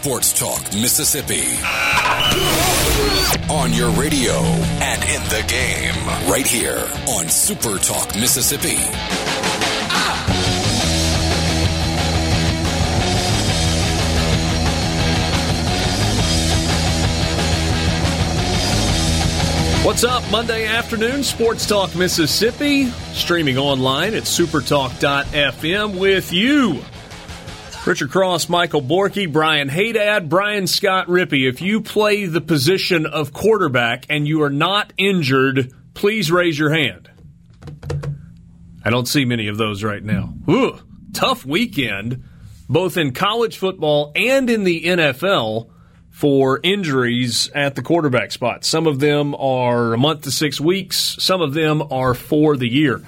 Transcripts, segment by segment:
Sports Talk Mississippi. On your radio and in the game, right here on Super Talk Mississippi. What's up? Monday afternoon, Sports Talk Mississippi, streaming online at supertalk.fm with you. Richard Cross, Michael Borky, Brian Hadad, Brian Scott Rippey. If you play the position of quarterback and you are not injured, please raise your hand. I don't see many of those right now. Ooh, tough weekend, both in college football and in the NFL for injuries at the quarterback spot. Some of them are a month to six weeks, some of them are for the year.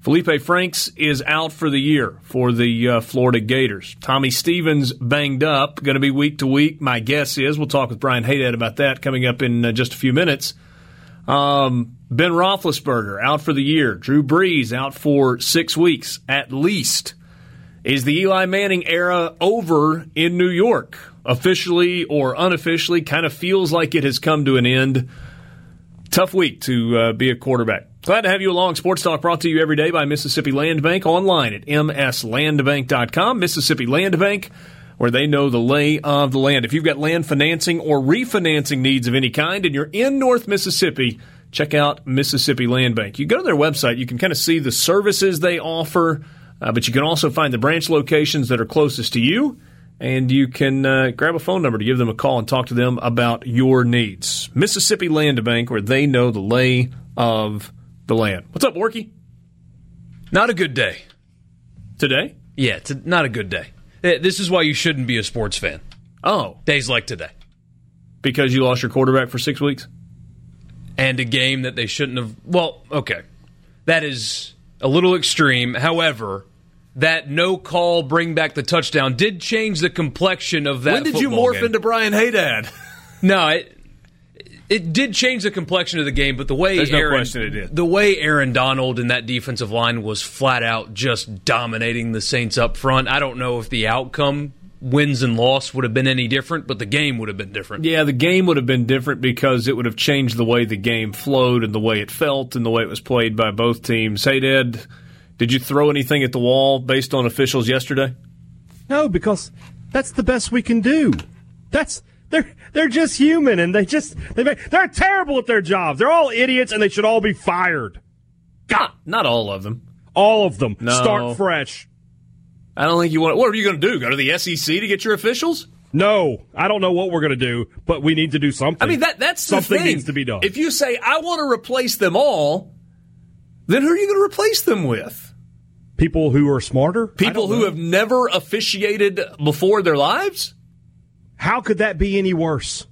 Felipe Franks is out for the year for the uh, Florida Gators. Tommy Stevens banged up, going to be week to week. My guess is we'll talk with Brian Hadad about that coming up in uh, just a few minutes. Um, ben Roethlisberger out for the year. Drew Brees out for six weeks at least. Is the Eli Manning era over in New York? Officially or unofficially, kind of feels like it has come to an end. Tough week to uh, be a quarterback. Glad to have you along. Sports Talk brought to you every day by Mississippi Land Bank online at mslandbank.com. Mississippi Land Bank, where they know the lay of the land. If you've got land financing or refinancing needs of any kind and you're in North Mississippi, check out Mississippi Land Bank. You go to their website, you can kind of see the services they offer, uh, but you can also find the branch locations that are closest to you and you can uh, grab a phone number to give them a call and talk to them about your needs. Mississippi Land Bank, where they know the lay of the land. What's up, Worky? Not a good day. Today? Yeah, it's not a good day. Eh, This is why you shouldn't be a sports fan. Oh, Days like today. because you lost your quarterback for six weeks? And a game that they shouldn't have. Well, okay. That is a little extreme. However, that no call bring back the touchdown did change the complexion of that when did you morph game. into Brian Hadad? No, it it did change the complexion of the game, but the way There's no Aaron, question it did. the way Aaron Donald and that defensive line was flat out just dominating the Saints up front. I don't know if the outcome wins and loss would have been any different, but the game would have been different. Yeah, the game would have been different because it would have changed the way the game flowed and the way it felt and the way it was played by both teams. Hey, Dad, did you throw anything at the wall based on officials yesterday? No, because that's the best we can do. That's they're they're just human, and they just they make, they're terrible at their jobs. They're all idiots, and they should all be fired. God, not all of them. All of them. No. Start fresh. I don't think you want. To what are you going to do? Go to the SEC to get your officials? No, I don't know what we're gonna do, but we need to do something. I mean, that that's the something thing. needs to be done. If you say I want to replace them all, then who are you going to replace them with? people who are smarter, People who have never officiated before their lives? How could that be any worse?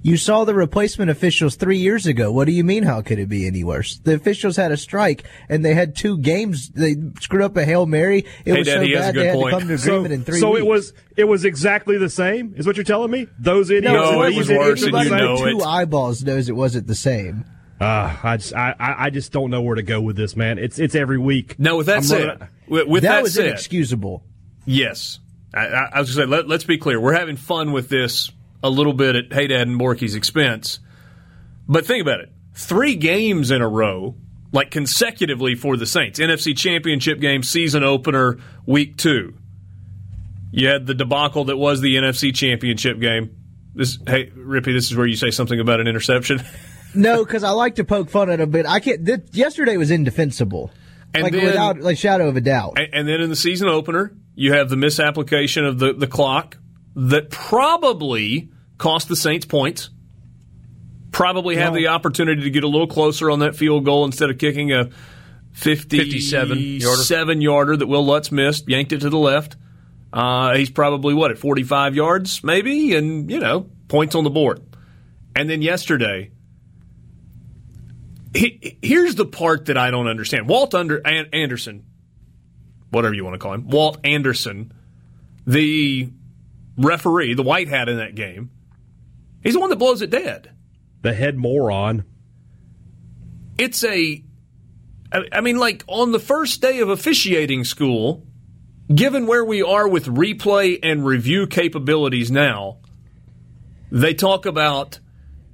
You saw the replacement officials three years ago. What do you mean? How could it be any worse? The officials had a strike and they had two games. They screwed up a hail mary. It Hey, was Dad, so he bad they had point. to come to So, agreement in three so weeks. it was it was exactly the same. Is what you're telling me? Those idiots. No, and it was worse, idiots and you the know same? it. two eyeballs knows it wasn't the same. Uh, I just I, I I just don't know where to go with this, man. It's it's every week. No, with that I'm said, running- with, with that, that, was said, inexcusable. yes. I, I, I was going to say, let, let's be clear. We're having fun with this a little bit at Hey Dad and Borky's expense. But think about it. Three games in a row, like consecutively for the Saints. NFC Championship game, season opener, week two. You had the debacle that was the NFC Championship game. This, hey, Rippy, this is where you say something about an interception. No, because I like to poke fun at him, but I can't. Th- yesterday was indefensible, And like then- without like shadow of a doubt. And, and then in the season opener, you have the misapplication of the, the clock that probably cost the Saints points. Probably have the opportunity to get a little closer on that field goal instead of kicking a 50, 57 yarder. seven yarder that Wil Lutz missed, yanked it to the left. Uh, he's probably what at 45 yards, maybe, and you know points on the board. And then yesterday, he, here's the part that I don't understand. Walt Under Anderson, whatever you want to call him, Walt Anderson, the referee, the white hat in that game, he's the one that blows it dead. The head moron. It's a, I mean, like on the first day of officiating school, given where we are with replay and review capabilities now, they talk about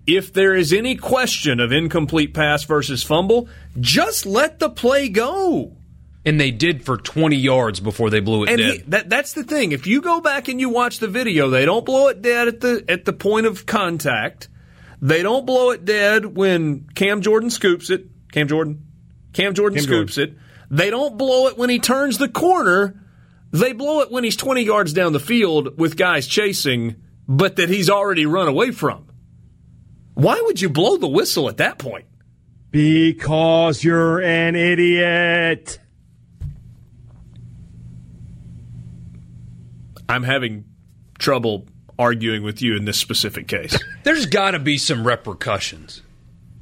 if there is any question of incomplete pass versus fumble, just let the play go. And they did for 20 yards before they blew it and dead. He, that, that's the thing. If you go back and you watch the video, they don't blow it dead at the at the point of contact. They don't blow it dead when Cam Jordan scoops it. Cam Jordan, Cam Jordan Cam scoops Jordan. it. They don't blow it when he turns the corner. They blow it when he's 20 yards down the field with guys chasing, but that he's already run away from. Why would you blow the whistle at that point? Because you're an idiot. I'm having trouble arguing with you in this specific case. There's got to be some repercussions.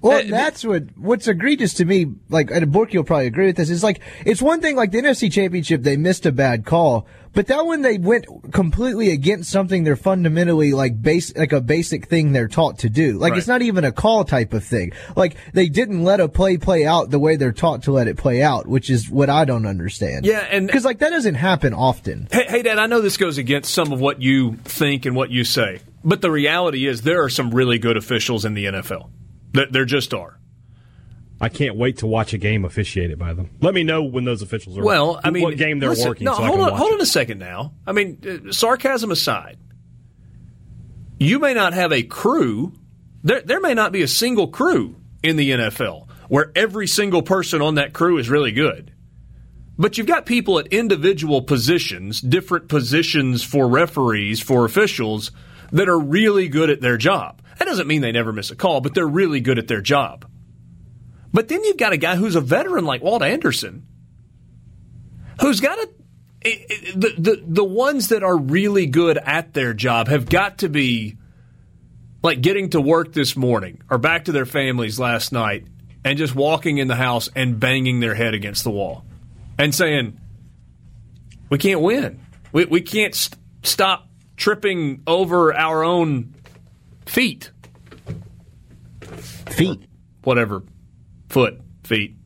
Well, uh, that's what what's egregious to me. Like, and Borky will probably agree with this. Is like it's one thing like the NFC Championship, they missed a bad call, but that one they went completely against something they're fundamentally like base like a basic thing they're taught to do. Like right. it's not even a call type of thing. Like they didn't let a play play out the way they're taught to let it play out, which is what I don't understand. Yeah, and because like that doesn't happen often. Hey, hey, Dad, I know this goes against some of what you think and what you say, but the reality is there are some really good officials in the NFL. There just are. I can't wait to watch a game officiated by them. Let me know when those officials are. Well, I mean, what game they're listen, working. No, so hold on, hold it. on a second now. I mean, uh, sarcasm aside, you may not have a crew. There, there may not be a single crew in the NFL where every single person on that crew is really good. But you've got people at individual positions, different positions for referees, for officials that are really good at their job. That doesn't mean they never miss a call, but they're really good at their job. But then you've got a guy who's a veteran like Walt Anderson, who's got a eh, eh, the, the the ones that are really good at their job have got to be like getting to work this morning or back to their families last night and just walking in the house and banging their head against the wall and saying, "We can't win. We we can't st- stop tripping over our own feet. Feet. Whatever. Foot, feet,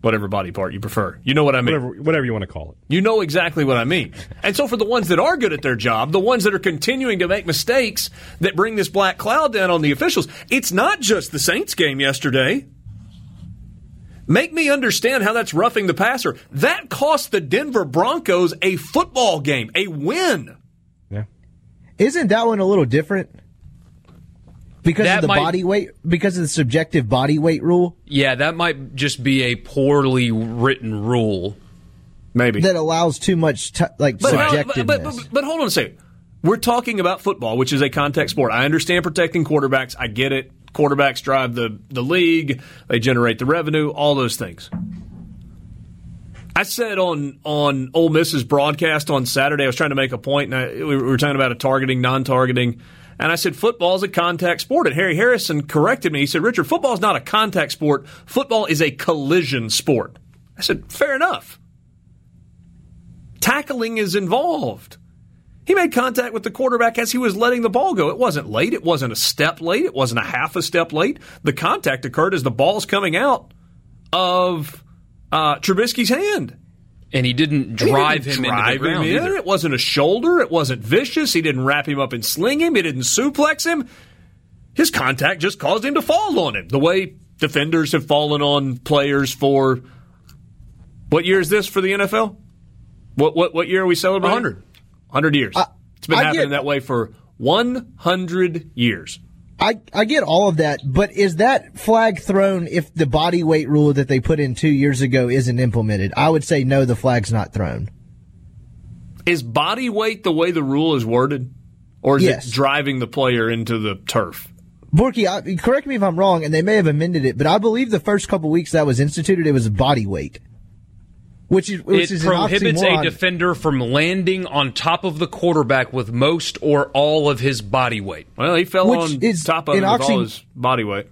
whatever body part you prefer. You know what I mean. Whatever, whatever you want to call it. You know exactly what I mean. and so for the ones that are good at their job, the ones that are continuing to make mistakes that bring this black cloud down on the officials, it's not just the Saints game yesterday. Make me understand how that's roughing the passer. That cost the Denver Broncos a football game, a win. Yeah. Isn't that one a little different? Because that of the might, body weight, because of the subjective body weight rule. Yeah, that might just be a poorly written rule. Maybe that allows too much t- like but, subjectiveness. But, but, but hold on a second. We're talking about football, which is a contact sport. I understand protecting quarterbacks. I get it. Quarterbacks drive the, the league. They generate the revenue. All those things. I said on on Ole Miss's broadcast on Saturday, I was trying to make a point, and I, we were talking about a targeting, non-targeting. And I said, football is a contact sport. And Harry Harrison corrected me. He said, Richard, football is not a contact sport. Football is a collision sport. I said, fair enough. Tackling is involved. He made contact with the quarterback as he was letting the ball go. It wasn't late. It wasn't a step late. It wasn't a half a step late. The contact occurred as the ball's coming out of uh, Trubisky's hand. And he didn't drive he didn't him drive into the ground him either. It wasn't a shoulder. It wasn't vicious. He didn't wrap him up and sling him. He didn't suplex him. His contact just caused him to fall on him. The way defenders have fallen on players for what year is this for the NFL? What what what year are we celebrating? 100. 100 years. Uh, it's been I happening get- that way for 100 years. I, I get all of that, but is that flag thrown if the body weight rule that they put in two years ago isn't implemented? I would say no, the flag's not thrown. Is body weight the way the rule is worded? Or is Yes. it driving the player into the turf? Borky, I, correct me if I'm wrong, and they may have amended it, but I believe the first couple weeks that was instituted, it was body weight. Which is which it is prohibits a defender from landing on top of the quarterback with most or all of his body weight. Well, he fell Which on is top of an it with all his body weight.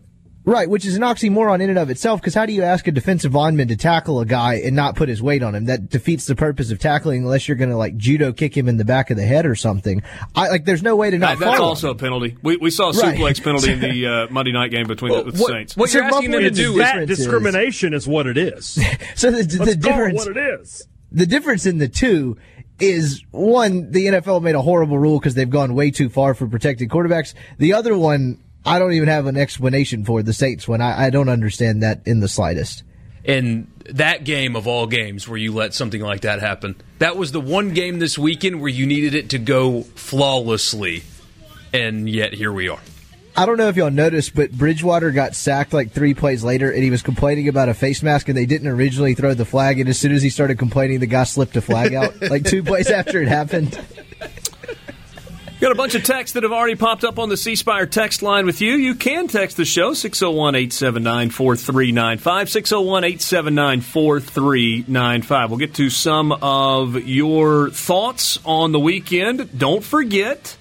Right, which is an oxymoron in and of itself, because how do you ask a defensive lineman to tackle a guy and not put his weight on him? That defeats the purpose of tackling unless you're going to like judo kick him in the back of the head or something. I like, there's no way to not That- that's fall on also a penalty. We, we saw a Right. suplex penalty in the uh, Monday night game between the, the what, Saints. what So you're asking them to do is is That difference is- discrimination is what it is. So the, the Let's call difference, what it is. the difference in the two is one, the NFL made a horrible rule because they've gone way too far for protecting quarterbacks. The other one, I don't even have an explanation for the Saints one. I, I don't understand that in the slightest. in that game of all games where you let something like that happen. That was the one game this weekend where you needed it to go flawlessly, and yet here we are. I don't know if y'all noticed, but Bridgewater got sacked like three plays later, and he was complaining about a face mask, and they didn't originally throw the flag. And as soon as he started complaining, the guy slipped a flag out like two plays after it happened. Got a bunch of texts that have already popped up on the C Spire text line with you. You can text the show 601 879 4395. 601 879 4395. We'll get to some of your thoughts on the weekend. Don't forget,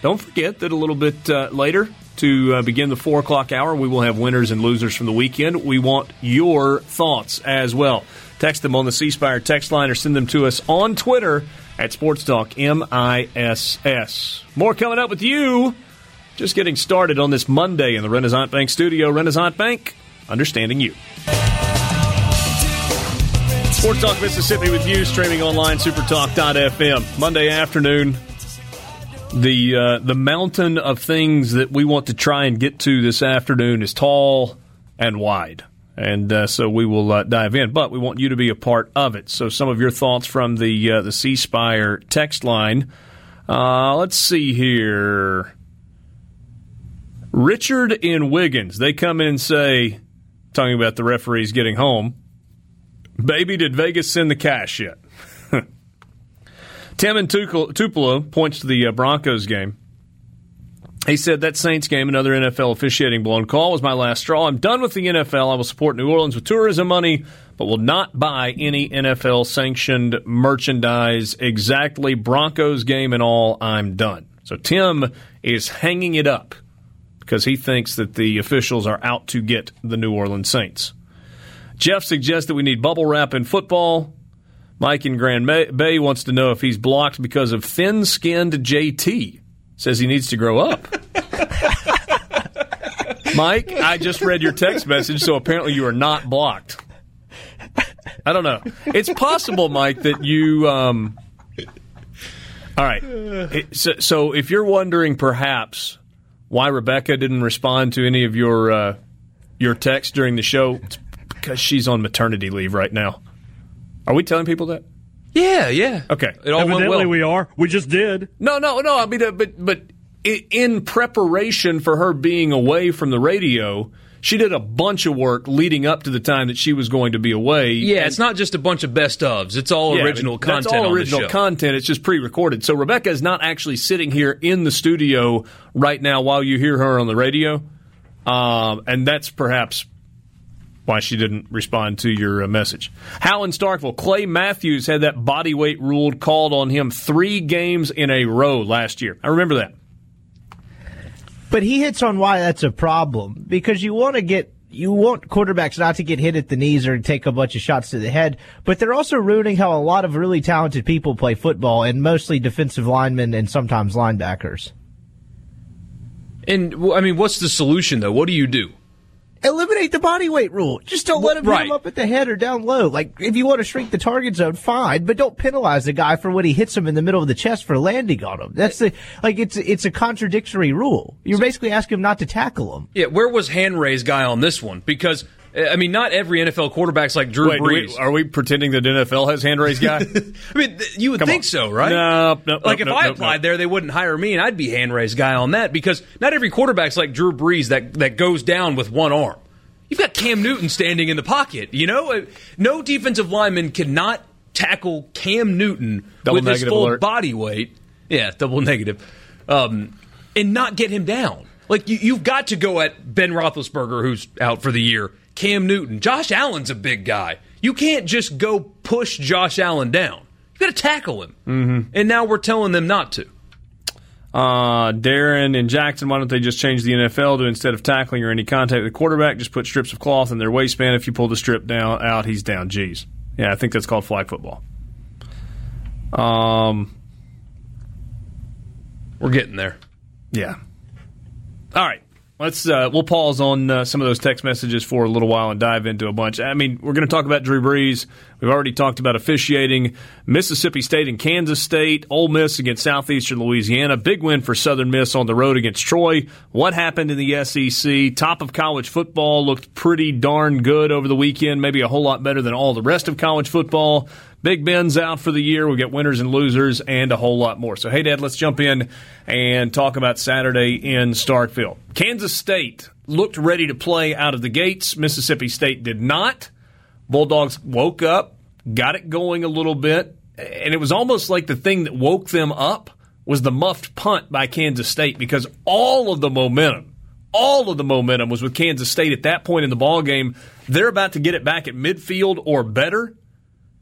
don't forget that a little bit uh, later to uh, begin the 4 o'clock hour, we will have winners and losers from the weekend. We want your thoughts as well. Text them on the C Spire text line or send them to us on Twitter at Sports Talk MISS. More coming up with you. Just getting started on this Monday in the Renaissance Bank studio. Renaissance Bank, understanding you. Sports Talk Mississippi with you, streaming online, supertalk.fm. Monday afternoon, the uh, the mountain of things that we want to try and get to this afternoon is tall and wide. And uh, so we will uh, dive in, but we want you to be a part of it. So some of your thoughts from the uh, the C Spire text line. Uh, let's see here. Richard in Wiggins, they come in and say, talking about the referees getting home, baby, did Vegas send the cash yet? Tim Tucol- Tupelo points to the uh, Broncos game. He said that Saints game, another NFL officiating blown call, was my last straw. I'm done with the NFL. I will support New Orleans with tourism money, but will not buy any NFL sanctioned merchandise. Exactly, Broncos game and all. I'm done. So Tim is hanging it up because he thinks that the officials are out to get the New Orleans Saints. Jeff suggests that we need bubble wrap in football. Mike in Grand Bay wants to know if he's blocked because of thin skinned JT. Says he needs to grow up. Mike, I just read your text message, so apparently you are not blocked. I don't know. It's possible, Mike, that you. Um, all right. So, so if you're wondering perhaps why Rebecca didn't respond to any of your uh, your texts during the show, it's because she's on maternity leave right now. Are we telling people that? Yeah, yeah. Okay. It all went Evidently, well. we are. We just did. No, no, no. I mean, uh, but but i- in preparation for her being away from the radio, she did a bunch of work leading up to the time that she was going to be away. yeah, And- it's not just a bunch of best ofs. It's all Yeah, original content That's all original content. It's just pre-recorded. So Rebecca is not actually sitting here in the studio right now while you hear her on the radio, um, and that's perhaps why she didn't respond to your uh, message. Hal in Starkville, Clay Matthews had that body weight ruled called on him three games in a row last year. I remember that. But he hits on why that's a problem because you want to get you want quarterbacks not to get hit at the knees or take a bunch of shots to the head, but they're also ruining how a lot of really talented people play football and mostly defensive linemen and sometimes linebackers. And I mean, what's the solution though? What do you do? Eliminate the body weight rule. Just don't let him hit him up at the head or down low. Like if you want to shrink the target zone, fine, but don't penalize the guy for when he hits him in the middle of the chest for landing on him. That's the like it's it's a contradictory rule. You're basically asking him not to tackle him. Yeah, where was hand raise guy on this one? Because I mean, not every NFL quarterback's like Drew Wait, Brees. we, are we pretending that NFL has hand raised guy? I mean, th- you would Come think on. so, right? No, no, Like no, if no, I no, applied there, they wouldn't hire me, and I'd be hand raised guy on that because not every quarterback's like Drew Brees that that goes down with one arm. You've got Cam Newton standing in the pocket. You know, Uh, no defensive lineman cannot tackle Cam Newton Double with his full alert. body weight. Yeah, double negative, um, and not get him down. Like you, you've got to go at Ben Roethlisberger, who's out for the year. Cam Newton, Josh Allen's a big guy. You can't just go push Josh Allen down. You got to tackle him. Mm-hmm. And now we're telling them not to. Uh, Darren and Jackson, why don't they just change the NFL to instead of tackling or any contact with the quarterback, just put strips of cloth in their waistband. If you pull the strip down out, he's down. Jeez. Yeah, I think that's called flag football. Um, we're getting there. Yeah. All right. Let's uh, we'll pause on uh, some of those text messages for a little while and dive into a bunch. I mean, we're going to talk about Drew Brees. We've already talked about officiating. Mississippi State and Kansas State. Ole Miss against Southeastern Louisiana. Big win for Southern Miss on the road against Troy. What happened in the SEC? Top of college football looked pretty darn good over the weekend. Maybe a whole lot better than all the rest of college football. Big Ben's out for the year. We get winners and losers and a whole lot more. So, hey, Dad, let's jump in and talk about Saturday in Starkville. Kansas State looked ready to play out of the gates. Mississippi State did not. Bulldogs woke up, got it going a little bit, and it was almost like the thing that woke them up was the muffed punt by Kansas State because all of the momentum, all of the momentum was with Kansas State at that point in the ball game. They're about to get it back at midfield or better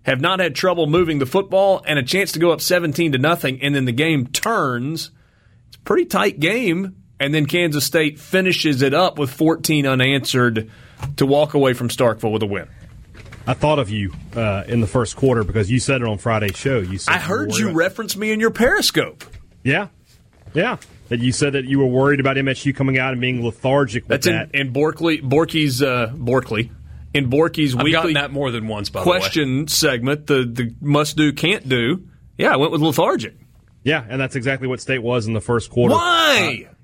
have not had trouble moving the football and a chance to go up 17 to nothing and then the game turns. It's a pretty tight game and then Kansas State finishes it up with 14 unanswered to walk away from Starkville with a win. I thought of you uh, in the first quarter because you said it on Friday's show. You said I heard you, you reference me in your Periscope. Yeah, yeah. That you said that you were worried about MSU coming out and being lethargic. That's that. in, in Borkley, Borky's uh, Borkley in Borky's I've weekly that more than once. By question the segment, the the must do can't do. Yeah, I went with lethargic. Yeah, and that's exactly what State was in the first quarter. Why? Uh,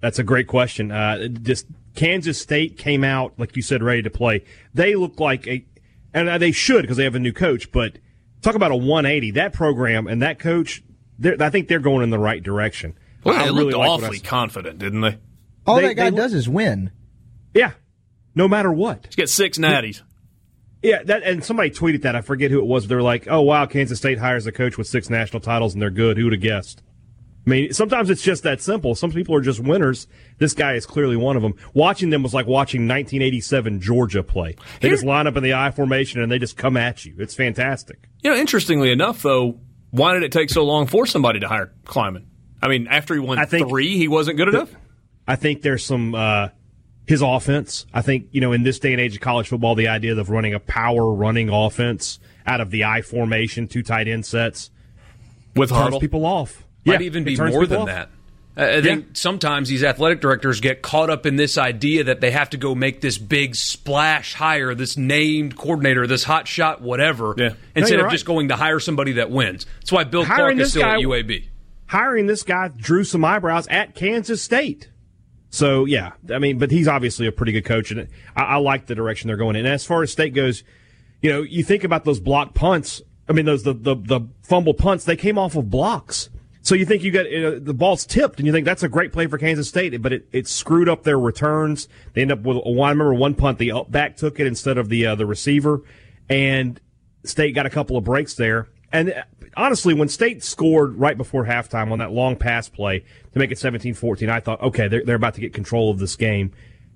that's a great question. Uh, just Kansas State came out like you said, ready to play. They look like a, and they should because they have a new coach. But talk about a 180. That program and that coach, I think they're going in the right direction. Well, they really looked awfully confident, didn't they? All they, that guy does is win. Yeah, no matter what. He's got six natties. Yeah, that and somebody tweeted that. I forget who it was. They're like, "Oh wow, Kansas State hires a coach with six national titles and they're good. Who would have guessed?" I mean, sometimes it's just that simple. Some people are just winners. This guy is clearly one of them. Watching them was like watching 1987 Georgia play. They Here, just line up in the I formation and they just come at you. It's fantastic. You know, interestingly enough, though, why did it take so long for somebody to hire Klieman? I mean, after he won I think three, he wasn't good enough. I think there's some. Uh, his offense. I think, you know, in this day and age of college football, the idea of running a power running offense out of the I formation, two tight end sets, with turns people off. Might yeah, even be more than off. that. I think yeah. sometimes these athletic directors get caught up in this idea that they have to go make this big splash hire, this named coordinator, this hot shot, whatever, yeah. instead no, of right. just going to hire somebody that wins. That's why Bill hiring Clark is still guy, at UAB. Hiring this guy drew some eyebrows at Kansas State. So yeah, I mean, but he's obviously a pretty good coach, and I, I like the direction they're going in. And as far as state goes, you know, you think about those block punts. I mean, those the the, the fumble punts. They came off of blocks. So you think you got you know, the ball's tipped, and you think that's a great play for Kansas State, but it, it screwed up their returns. They end up with a, I remember one punt the back took it instead of the uh, the receiver, and State got a couple of breaks there. And honestly, when State scored right before halftime on that long pass play to make it 17-14, I thought, okay, they're, they're about to get control of this game.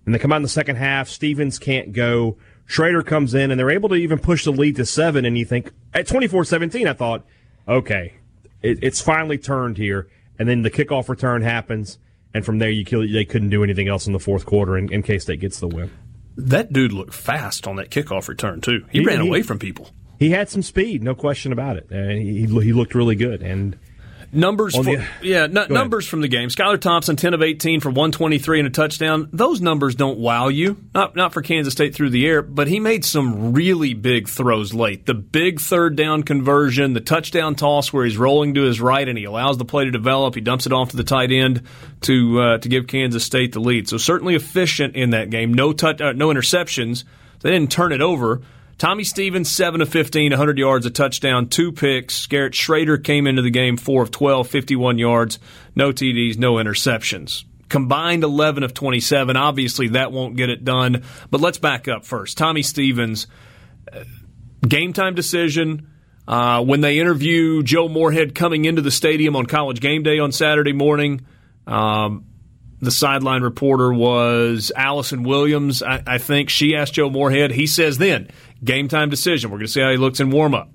And they come out in the second half. Stevens can't go. Shrader comes in, and they're able to even push the lead to seven. And you think at 24-17, I thought, okay, it, it's finally turned here. And then the kickoff return happens, and from there you kill. They couldn't do anything else in the fourth quarter, in, in K State gets the win. That dude looked fast on that kickoff return too. He, he ran he, away from people he had some speed, no question about it. And he, he looked really good. And Numbers, for, the, yeah, n- numbers from the game. Skylar Thompson, ten of eighteen for one twenty three and a touchdown. Those numbers don't wow you, not not for Kansas State through the air, but he made some really big throws late. The big third down conversion, the touchdown toss where he's rolling to his right and he allows the play to develop. He dumps it off to the tight end to uh, to give Kansas State the lead. So certainly efficient in that game. No touch, uh, no interceptions. They didn't turn it over. Tommy Stevens, 7 of 15, 100 yards, a touchdown, two picks. Garrett Shrader came into the game 4 of 12, 51 yards, no TDs, no interceptions. Combined 11 of 27. Obviously, that won't get it done. But let's back up first. Tommy Stevens, uh, game time decision. Uh, when they interview Joe Moorhead coming into the stadium on college game day on Saturday morning, um, the sideline reporter was Allison Williams. I, I, think she asked Joe Moorhead. He says then, game time decision. We're going to see how he looks in warm up.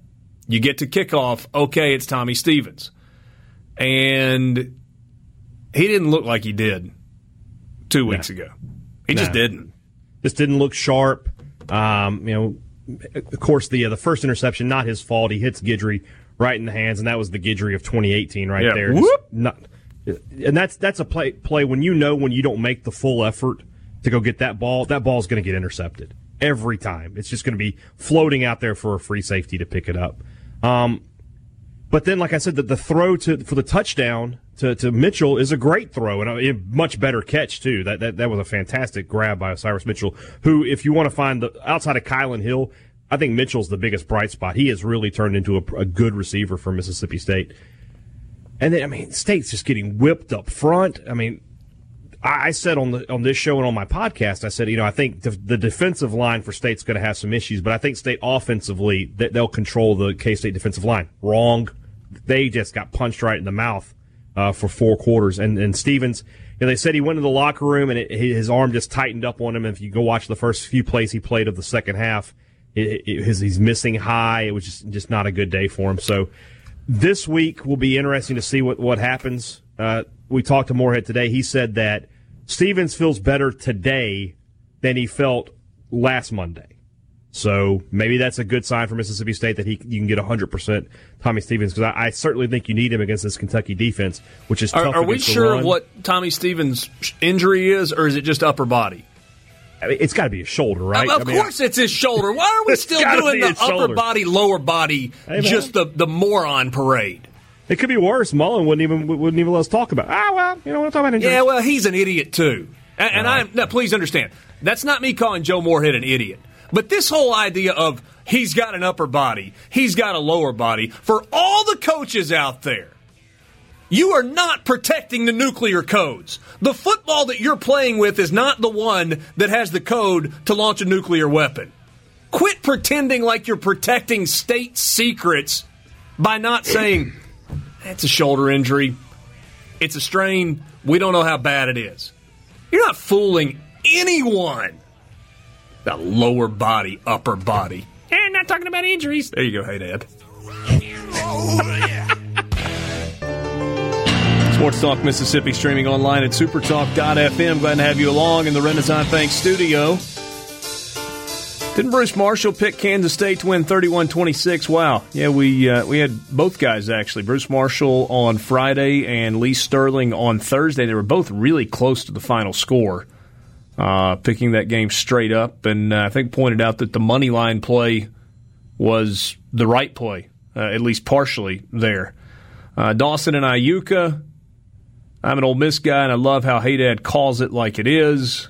You get to kickoff. Okay, it's Tommy Stevens. And he didn't look like he did two weeks ago. He just didn't. Just didn't look sharp. Um, you know, of course, the uh, the first interception, not his fault. He hits Guidry right in the hands, and that was the Guidry of 2018 right yeah. there. Not, and that's that's a play play when you know when you don't make the full effort to go get that ball, that ball's going to get intercepted every time. It's just going to be floating out there for a free safety to pick it up. Um, but then, like I said, the, the throw to for the touchdown to, to Mitchell is a great throw and a, much better catch too. That, that that was a fantastic grab by Osirus Mitchell. Who, if you want to find the outside of Kylan Hill, I think Mitchell's the biggest bright spot. He has really turned into a, a good receiver for Mississippi State. And then, I mean, State's just getting whipped up front. I mean, I, said on the on this show and on my podcast, I said, you know, I think the, the defensive line for State's going to have some issues, but I think State offensively that they'll control the K State defensive line. Wrong. They just got punched right in the mouth uh, for four quarters. And and Stevens, you know, they said he went to the locker room and it, his arm just tightened up on him. And if you go watch the first few plays he played of the second half, it, it, his, he's missing high. It was just just not a good day for him. So this week will be interesting to see what what happens. Uh, we talked to Moorhead today. He said that Stevens feels better today than he felt last Monday. So maybe that's a good sign for Mississippi State that he you can get 100% Tommy Stevens because I, I, certainly think you need him against this Kentucky defense, which is Are, are we sure what Tommy Stevens' injury is, or is it just upper body? I mean, it's got to be a shoulder, right? Of, I mean, course, it's his shoulder. Why are we still doing the upper body, lower body, hey, just the the moron parade? It could be worse. Mullen wouldn't even wouldn't even let us talk about. It. Ah, well, you know, what I'm talking about injuries. Yeah, well, he's an idiot too, and, and right. I now please understand that's not me calling Joe Moorhead an idiot. But this whole idea of he's got an upper body, he's got a lower body, for all the coaches out there, you are not protecting the nuclear codes. The football that you're playing with is not the one that has the code to launch a nuclear weapon. Quit pretending like you're protecting state secrets by not saying, it's a shoulder injury, it's a strain, we don't know how bad it is. You're not fooling anyone the lower body, upper body. And not talking about injuries. There you go, hey Dad. Sports Talk Mississippi streaming online at supertalk.fm. Glad to have you along in the Renaissance Bank studio. Didn't Bruce Marshall pick Kansas State to win 31-26? Wow. Yeah, we uh, we had both guys actually. Bruce Marshall on Friday and Lee Sterling on Thursday. They were both really close to the final score uh, picking that game straight up, and uh, I think pointed out that the money line play was the right play, uh, at least partially there. Uh, Dawson and Iuka. I'm an Ole Miss guy, and I love how Hadad calls it like it is.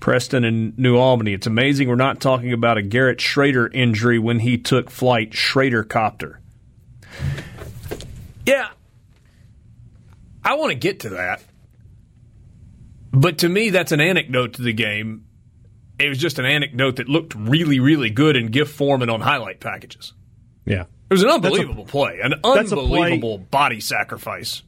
Preston and New Albany. It's amazing we're not talking about a Garrett Shrader injury when he took flight Shrader copter. Yeah, I want to get to that. But to me, that's an anecdote to the game. It was just an anecdote that looked really, really good in GIF form and on highlight packages. Yeah. It was an unbelievable a, play, an unbelievable play, body sacrifice.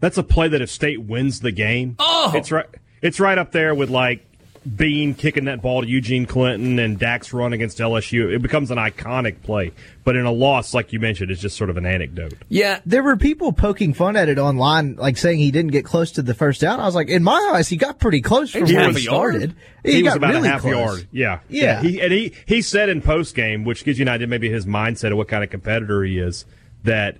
That's a play that if State wins the game, oh. it's right. It's right up there with like Bean kicking that ball to Eugene Clinton and Dak's run against LSU, it becomes an iconic play. But in a loss, like you mentioned, it's just sort of an anecdote. Yeah. There were people poking fun at it online, like saying he didn't get close to the first down. I was like, in my eyes, he got pretty close from where he started. He, he was about really a half close. yard. Yeah. Yeah. yeah. He, and he, he said in post game, which gives you an idea maybe his mindset of what kind of competitor he is, that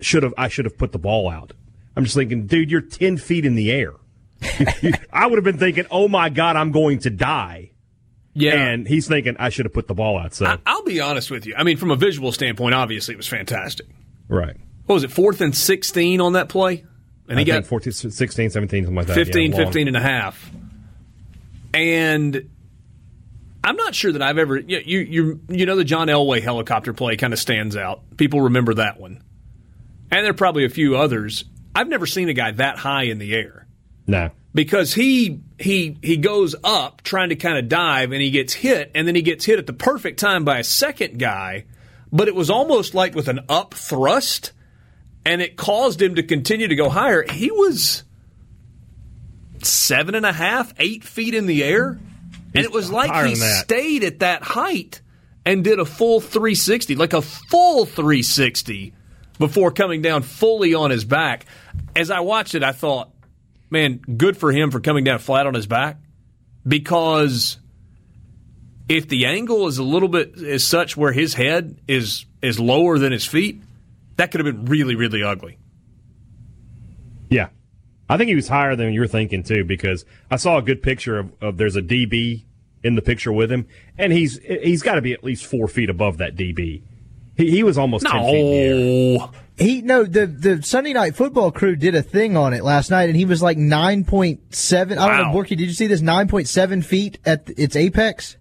should have I should have put the ball out. I'm just thinking, dude, you're 10 feet in the air. I would have been thinking, "Oh my God, I'm going to die." Yeah, and he's thinking, "I should have put the ball out." So I, will be honest with you. I mean, from a visual standpoint, obviously it was fantastic. Right. What was it? Fourth and sixteen on that play, and he I got 14, 16, 17, something like that. 15, yeah, 15 and a half. And I'm not sure that I've ever you you you, you know the John Elway helicopter play kind of stands out. People remember that one, and there are probably a few others. I've never seen a guy that high in the air. No. Because he he he goes up trying to kind of dive and he gets hit and then he gets hit at the perfect time by a second guy, but it was almost like with an up thrust and it caused him to continue to go higher. He was seven and a half, eight feet in the air, and it was like he stayed at that height and did a full 360, like a full 360 before coming down fully on his back. As I watched it, I thought, man, good for him for coming down flat on his back because if the angle is a little bit is such where his head is is lower than his feet, that could have been really really ugly. Yeah. I think he was higher than you're thinking too, because I saw a good picture of, of there's a DB in the picture with him, and he's he's got to be at least four feet above that DB. He, he was almost ten feet in the air. No, He no the the Sunday night football crew did a thing on it last night, and he was like nine point seven. Wow. I don't know, Borky. Did you see this? Nine point seven feet at its apex,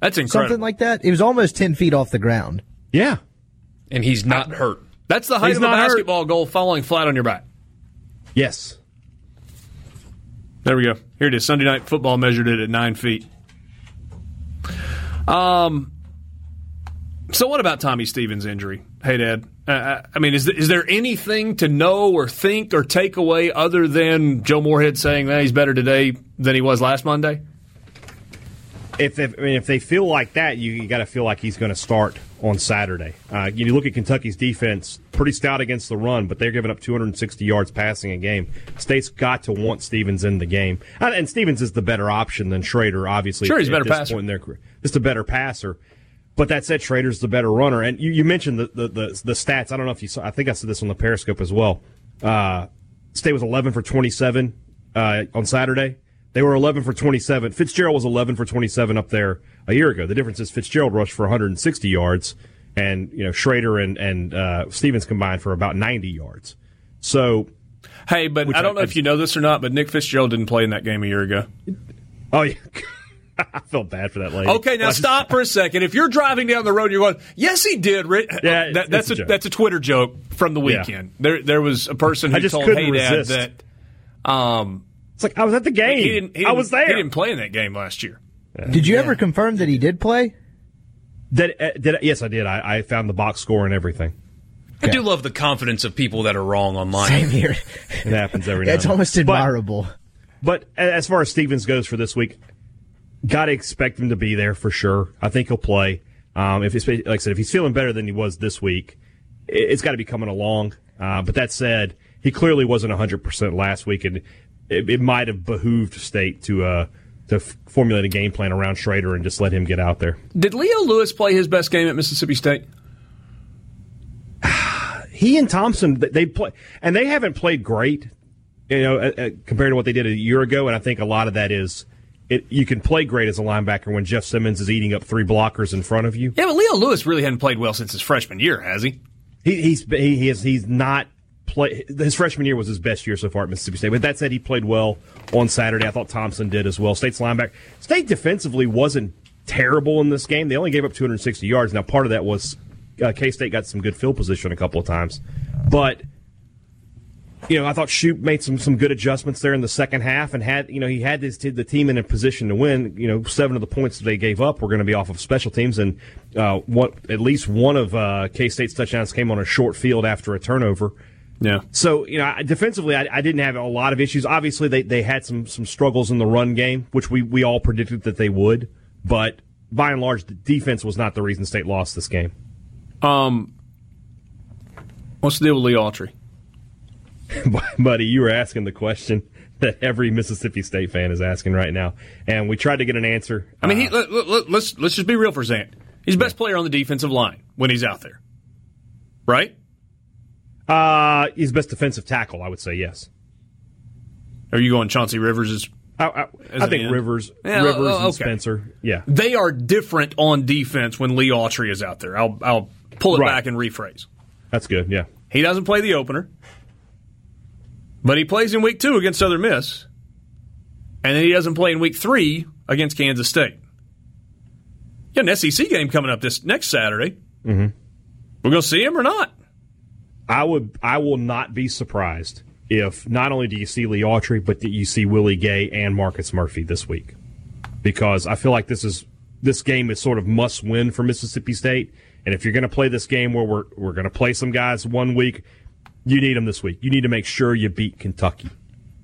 that's incredible. something like that. It was almost ten feet off the ground. Yeah. and he's not hurt. That's the height He's of a not hurt. basketball goal falling flat on your back. Yes. There we go. Here it is. Sunday night football measured it at nine feet. Um. So what about Tommy Stevens' injury? Hey, Dad. Uh, I mean, is is there anything to know or think or take away other than Joe Moorhead saying that he's better today than he was last Monday? If, if I mean if they feel like that, you, you got to feel like he's going to start on Saturday. Uh, you look at Kentucky's defense, pretty stout against the run, but they're giving up 260 yards passing a game. State's got to want Stevens in the game, and, Stevens is the better option than Shrader. Obviously, Sure, he's a better passer. in their career, just a better passer. But that said, Shrader's the better runner. And you, you mentioned the, the, the, the stats. I don't know if you saw, I think I said this on the Periscope as well. Uh, State was 11 for 27 uh, on Saturday. They were 11 for 27. Fitzgerald was 11 for 27 up there a year ago. The difference is Fitzgerald rushed for 160 yards, and you know Shrader and and uh, Stevens combined for about 90 yards. So, Hey, but I don't I- know if you know this or not, but Nick Fitzgerald didn't play in that game a year ago. oh yeah, I felt bad for that lady. Okay, now stop for a second. If you're driving down the road, and you're going, "Yes, he did." Yeah, that, that's a a, that's a Twitter joke from the Yeah. weekend. There there was a person who I just told couldn't Dad resist. that um, It's like I was at the game. he didn't. He I was there. He didn't play in that game last year. Did you ever confirm that he did play? Did, uh, did yes, I did. I, I found the box score and everything. I do love the confidence of people that are wrong online. Same here. It happens every now. it's and then. almost But- admirable. But as far as Stevens goes for this week, got to expect him to be there for sure. I think he'll play. Um, if it's, like I said, if he's feeling better than he was this week, it- it's got to be coming along. Uh, but that said, he clearly wasn't 100 percent last week, and it, it might have behooved State to uh, to f- formulate a game plan around Shrader and just let him get out there. Did Leo Lewis play his best game at Mississippi State? he and Thompson they play and they haven't played great, you know, uh, uh, compared to what they did a year ago. And I think a lot of that is it. You can play great as a linebacker when Jeff Simmons is eating up three blockers in front of you. Yeah, but Leo Lewis really hadn't played well since his freshman year, has he? He, he's he, he is he's not play. His freshman year was his best year so far at Mississippi State. But that said, he played well on Saturday. I thought Thompson did as well. State's linebacker. State defensively wasn't terrible in this game. They only gave up 260 yards. Now part of that was uh, K State got some good field position a couple of times, but you know, I thought Shoop made some some good adjustments there in the second half, and had you know he had this the team in a position to win. You know, seven of the points they gave up were going to be off of special teams, and uh, what at least one of uh, K State's touchdowns came on a short field after a turnover. Yeah. So you know, defensively, I, I didn't have a lot of issues. Obviously, they they had some some struggles in the run game, which we we all predicted that they would, but by and large, the defense was not the reason State lost this game. Um, what's the deal with Lee Autry? buddy, you were asking the question that every Mississippi State fan is asking right now, and we tried to get an answer. I mean, he, Uh, let, let, let's let's just be real for Zant. He's the best player on the defensive line when he's out there, right? uh, he's best defensive tackle, I would say. Yes, Are you going Chauncey Rivers? Is I, I, I think end? Rivers, Yeah, Rivers, oh, and. Spencer. Yeah, they are different on defense when Lee Autry is out there. I'll I'll pull it Right. back and rephrase. that's good. Yeah, He doesn't play the opener, but he plays in week two against Southern Miss, and then he doesn't play in week three against Kansas State. You got an SEC game coming up this next Saturday. Mm-hmm. We're going to see him or not. I would. I will not be surprised if not only do you see Lee Autry, but that you see Willie Gay and Marcus Murphy this week, because I feel like this is this game is sort of must win for Mississippi State. And if you're going to play this game where we're we're going to play some guys one week, you need them this week. You need to make sure you beat Kentucky.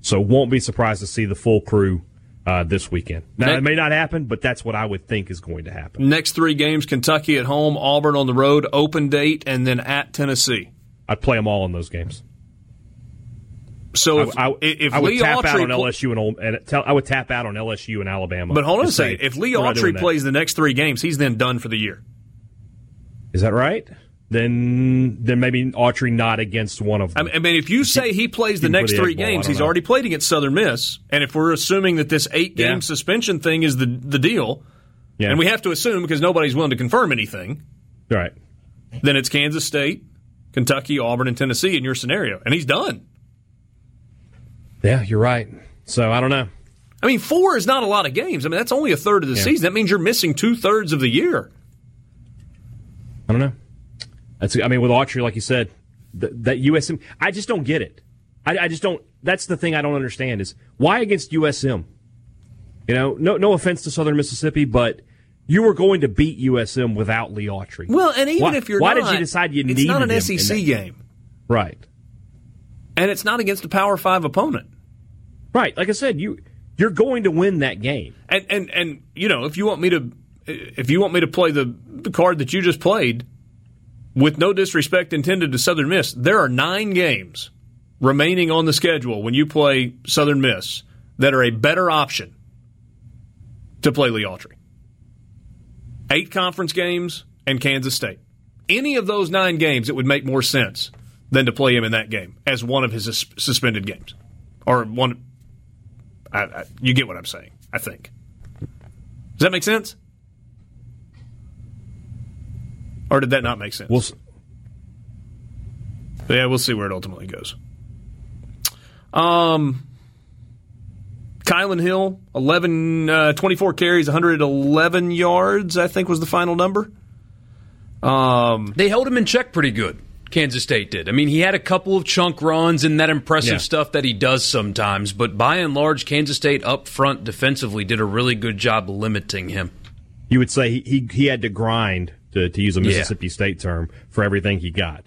So won't be surprised to see the full crew uh, this weekend. Now, it may not happen, but that's what I would think is going to happen. Next three games Kentucky at home, Auburn on the road, open date, and then at Tennessee. I'd play them all in those games. So if, I, I, if I would Lee tap Autry out on LSU and, and tell, I would tap out on LSU and Alabama. But hold on a second. If Lee Autry plays the next three games, he's then done for the year. is that right? Then then maybe Autry not against one of them. I mean, if you say he plays the next three Egg Bowl, I games, he's know. already played against Southern Miss. And if we're assuming that this eight game Yeah. suspension thing is the the deal, yeah. and we have to assume because nobody's willing to confirm anything, right. then it's Kansas State, Kentucky, Auburn, and Tennessee in your scenario, and he's done. Yeah, you're right. So I don't know. I mean, four is not a lot of games. I mean, that's only a third of the Yeah. season. That means you're missing two thirds of the year. I don't know. That's I mean with Autry, like you said, th- that USM. I just don't get it. I, I just don't. That's the thing I don't understand is why against USM. You know, no no offense to Southern Mississippi, but you were going to beat USM without Lee Autry. Well, and even Why- if you're why not, did you decide you it's needed not an SEC game, Right, and it's not against a Power Five opponent. right. Like I said, you you're going to win that game. And and and you know, if you want me to, if you want me to play the, the card that you just played, with no disrespect intended to Southern Miss, there are nine games remaining on the schedule when you play Southern Miss that are a better option to play Lee Autry. Eight conference games and Kansas State. Any of those nine games, it would make more sense than to play him in that game as one of his suspended games, or one. I, I, you get what I'm saying. I think. Does that make sense? Or did that not make sense? We'll s- yeah, we'll see where it ultimately goes. Um, Kylan Hill, 11, uh, 24 carries, 111 yards, I think was the final number. Um, They held him in check pretty good. Kansas State did. I mean, he had a couple of chunk runs and that impressive Yeah. stuff that he does sometimes, but by and large, Kansas State up front defensively did a really good job limiting him. you would say he he, he had to grind to, to use a Yeah. Mississippi State term for everything he got.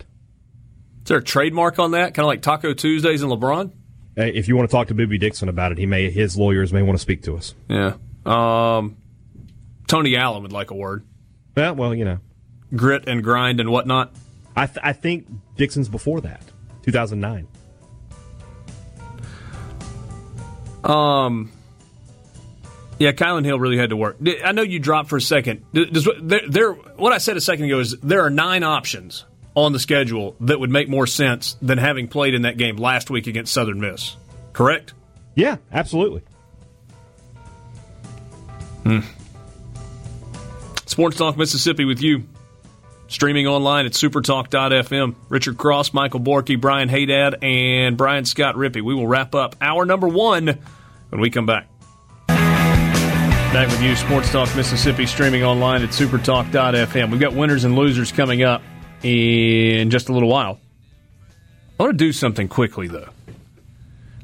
is there a trademark on that? Kind of like Taco Tuesdays and LeBron? If you want to talk to Boobie Dixon about it, he may his lawyers may want to speak to us. Yeah. Um, Tony Allen would like a word. Yeah, well, you know, Grit and grind and whatnot. I th- I think Dixon's before that, 2009. Um, yeah, Kylan Hill really had to work. I know you dropped for a second. Does, there, there, what I said a second ago is there are nine options on the schedule that would make more sense than having played in that game last week against Southern Miss. Correct? Yeah, absolutely. Hmm. Sports Talk Mississippi with you. Streaming online at supertalk.fm. Richard Cross, Michael Borky, Brian Hadad, and Brian Scott Rippey. We will wrap up hour number one when we come back. Back with you, Sports Talk Mississippi, streaming online at supertalk.fm. We've got winners and losers coming up in just a little while. I want to do something quickly, though.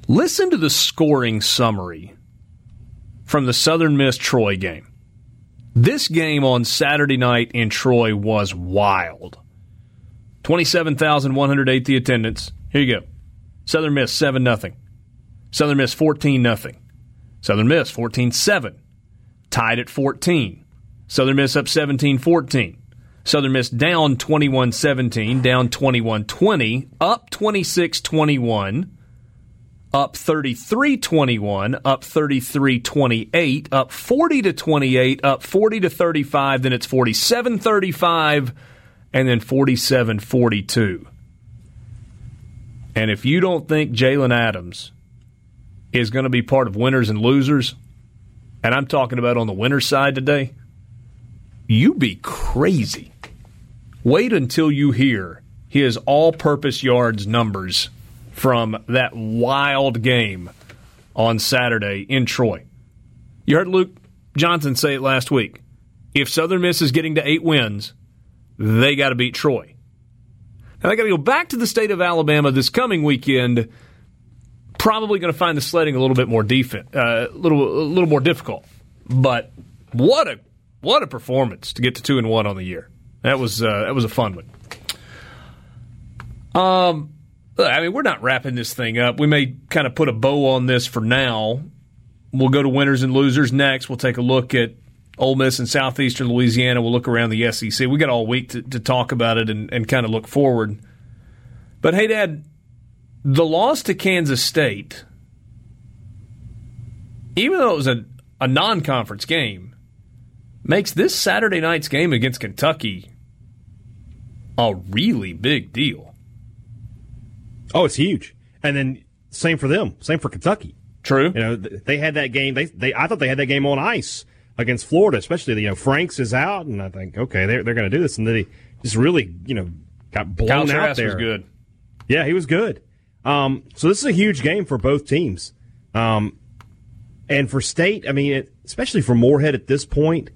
Listen to the scoring summary from the Southern Miss Troy game. This game on Saturday night in Troy was wild. 27,108 the attendance. Here you go. Southern Miss 7 0. Southern Miss 14 0. Southern Miss 14 7. Tied at 14. Southern Miss up 17 14. Southern Miss down 21 17, down 21 20, up 26 21 up 33 21, up 33 28, up 40 to 28, up 40 to 35, then it's 47 35, and then 47 42. And if you don't think Jalen Adams is going to be part of winners and losers, and I'm talking about on the winner's side today, you be crazy. Wait until you hear his all purpose yards numbers from that wild game on Saturday in Troy. You heard Luke Johnson say it last week. If Southern Miss is getting to eight wins, they got to beat Troy. Now they got to go back to the state of Alabama this coming weekend. Probably going to find the sledding a little bit more defense, uh, a little a little more difficult. But what a what a performance to get to two and one on the year. That was uh, that was a fun one. Um, I mean, we're not wrapping this thing up. We may kind of put a bow on this for now. We'll go to winners and losers next. We'll take a look at Ole Miss and Southeastern Louisiana. We'll look around the SEC. We got all week to, to talk about it and, and kind of look forward. But hey, Dad, the loss to Kansas State, even though it was a, a non conference game, makes this Saturday night's game against Kentucky a really big deal. Oh, it's huge. And then same for them. Same for Kentucky. True. You know, they had that game. They, they I thought they had that game on ice against Florida, especially you know Franks is out, and I think okay they're they're going to do this, and then he just really you know got blown Kyle out Trask there. was good. Yeah, he was good. Um, so this is a huge game for both teams, um, and for State. I mean, it, especially for Moorhead at this point,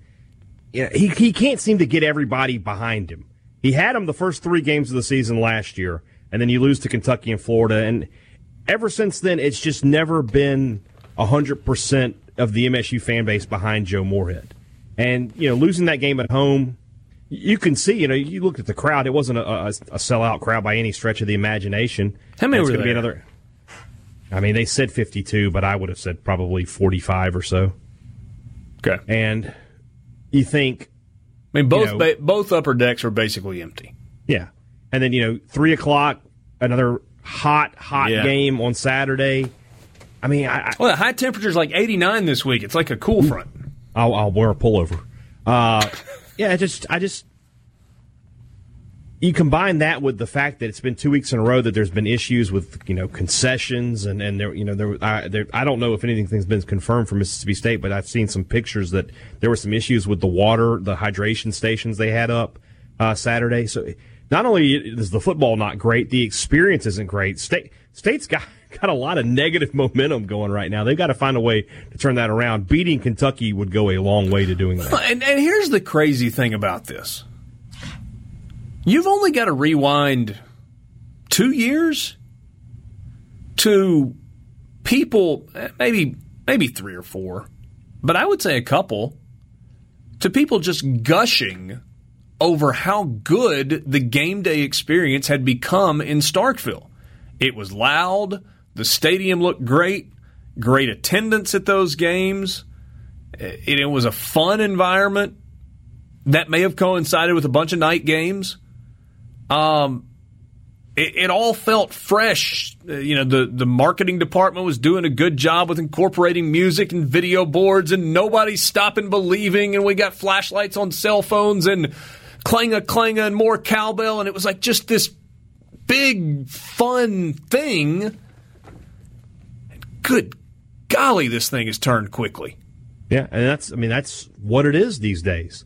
you know, he he can't seem to get everybody behind him. He had him the first three games of the season last year, and then you lose to Kentucky and Florida, and ever since then, it's just never been hundred percent of the MSU fan base behind Joe Moorhead. And you know, losing that game at home, you can see. You know, you looked at the crowd; it wasn't a, a, a sellout crowd by any stretch of the imagination. How many were gonna Be there? another. I mean, they said fifty-two, but I would have said probably forty-five or so. Okay. And you think I mean, both know- ba- both upper decks were basically empty. Yeah. And then, you know, three o'clock, another hot, hot Yeah. game on Saturday. I mean, I, I, Well, the high temperature's like 89 this week. It's like a cool front. I'll, I'll wear a pullover. Uh, yeah, I just, I just, you combine that with the fact that it's been two weeks in a row that there's been issues with, you know, concessions and, and there, you know, there, I, there, I don't know if anything's been confirmed for Mississippi State, but I've seen some pictures that there were some issues with the water, the hydration stations they had up, uh, Saturday. So not only is the football not great, the experience isn't great. State, State's got, got a lot of negative momentum going right now. They've got to find a way to turn that around. Beating Kentucky would go a long way to doing that. And, and here's the crazy thing about this you've only got to rewind two years to people, maybe maybe three or four, but I would say a couple, to people just gushing over how good the game day experience had become in Starkville. It was loud, the stadium looked great, great attendance at those games. It, it was a fun environment that may have coincided with a bunch of night games. Um, it, it all felt fresh. Uh, you know, the, the marketing department was doing a good job with incorporating music and video boards, and nobody's stopping believing. And we got flashlights on cell phones and clanga clanga and more cowbell, and it was like just this big fun thing. Good golly, this thing has turned quickly. Yeah, and that's I mean that's what it is these days.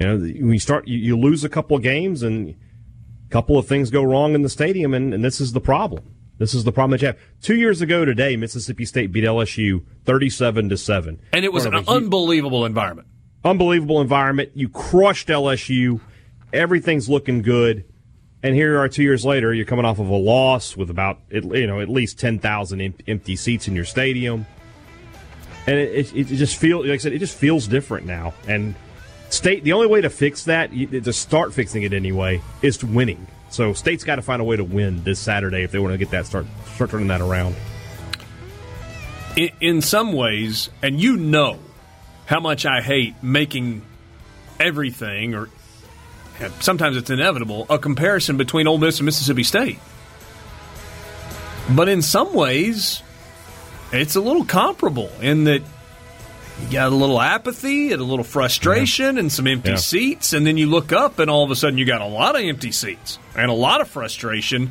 You know, when you start, you, you lose a couple of games, and a couple of things go wrong in the stadium, and, and this is the problem. This is the problem that you have. Two years ago today, Mississippi State beat LSU thirty-seven to seven, And it was an Front of a hu- unbelievable environment. unbelievable environment. You crushed LSU. Everything's looking good, and here you are two years later. You're coming off of a loss with about you know at least ten thousand empty seats in your stadium, and it, it, it just feels like I said it just feels different now. And state the only way to fix that to start fixing it anyway is winning. So state's got to find a way to win this Saturday if they want to get that start start turning that around. in, in some ways, and you know how much I hate making everything, or sometimes it's inevitable, a comparison between Ole Miss and Mississippi State. But in some ways, it's a little comparable in that you got a little apathy and a little frustration and some empty Yeah. seats, and then you look up and all of a sudden you got a lot of empty seats and a lot of frustration,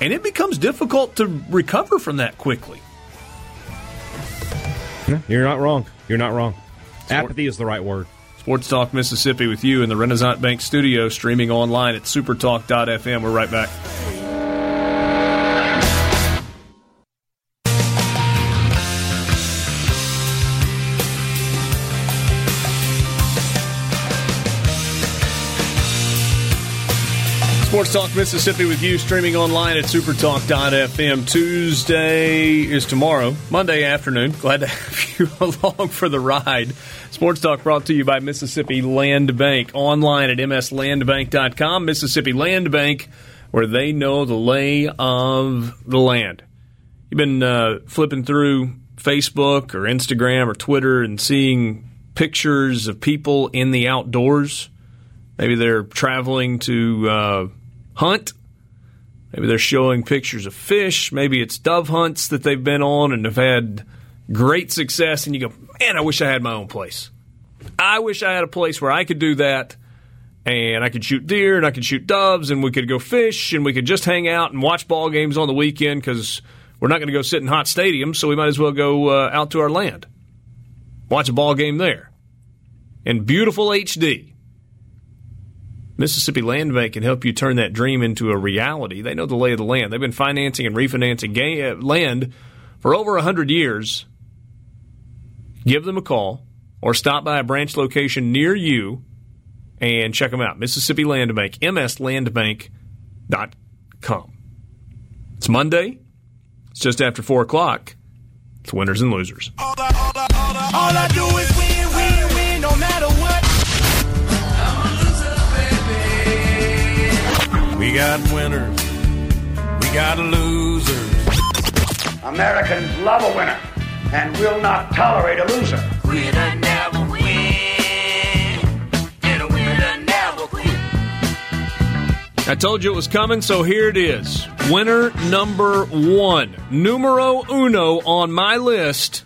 and it becomes difficult to recover from that quickly. You're not wrong. You're not wrong. Apathy is the right word. Sports Talk Mississippi with you in the Renaissance Bank studio, streaming online at supertalk.fm. We're right back. Sports Talk Mississippi with you, streaming online at supertalk.fm. Tuesday is tomorrow, Monday afternoon. Glad to have you along for the ride. Sports Talk brought to you by Mississippi Land Bank. Online at mslandbank.com. Mississippi Land Bank, where they know the lay of the land. You've been uh, flipping through Facebook or Instagram or Twitter and seeing pictures of people in the outdoors. Maybe they're traveling to uh, hunt. Maybe they're showing pictures of fish. Maybe it's dove hunts that they've been on and have had great success. And you go, man, I wish I had my own place. I wish I had a place where I could do that and I could shoot deer and I could shoot doves and we could go fish and we could just hang out and watch ball games on the weekend because we're not going to go sit in hot stadiums, so we might as well go uh, out to our land, watch a ball game there in beautiful HD. Mississippi Land Bank can help you turn that dream into a reality. They know the lay of the land. They've been financing and refinancing land for over 100 years. Give them a call or stop by a branch location near you and check them out. Mississippi Land Bank, mslandbank.com. It's Monday. It's just after 4 o'clock. It's winners and losers. All I, all I, all I, all I do is win, win, win, no matter what. I'm a loser, baby. we got winners. We got losers. Americans love a winner and will not tolerate a loser. Winner never win. And a winner never quit. I told you it was coming, so here it is. Winner number one, numero uno on my list,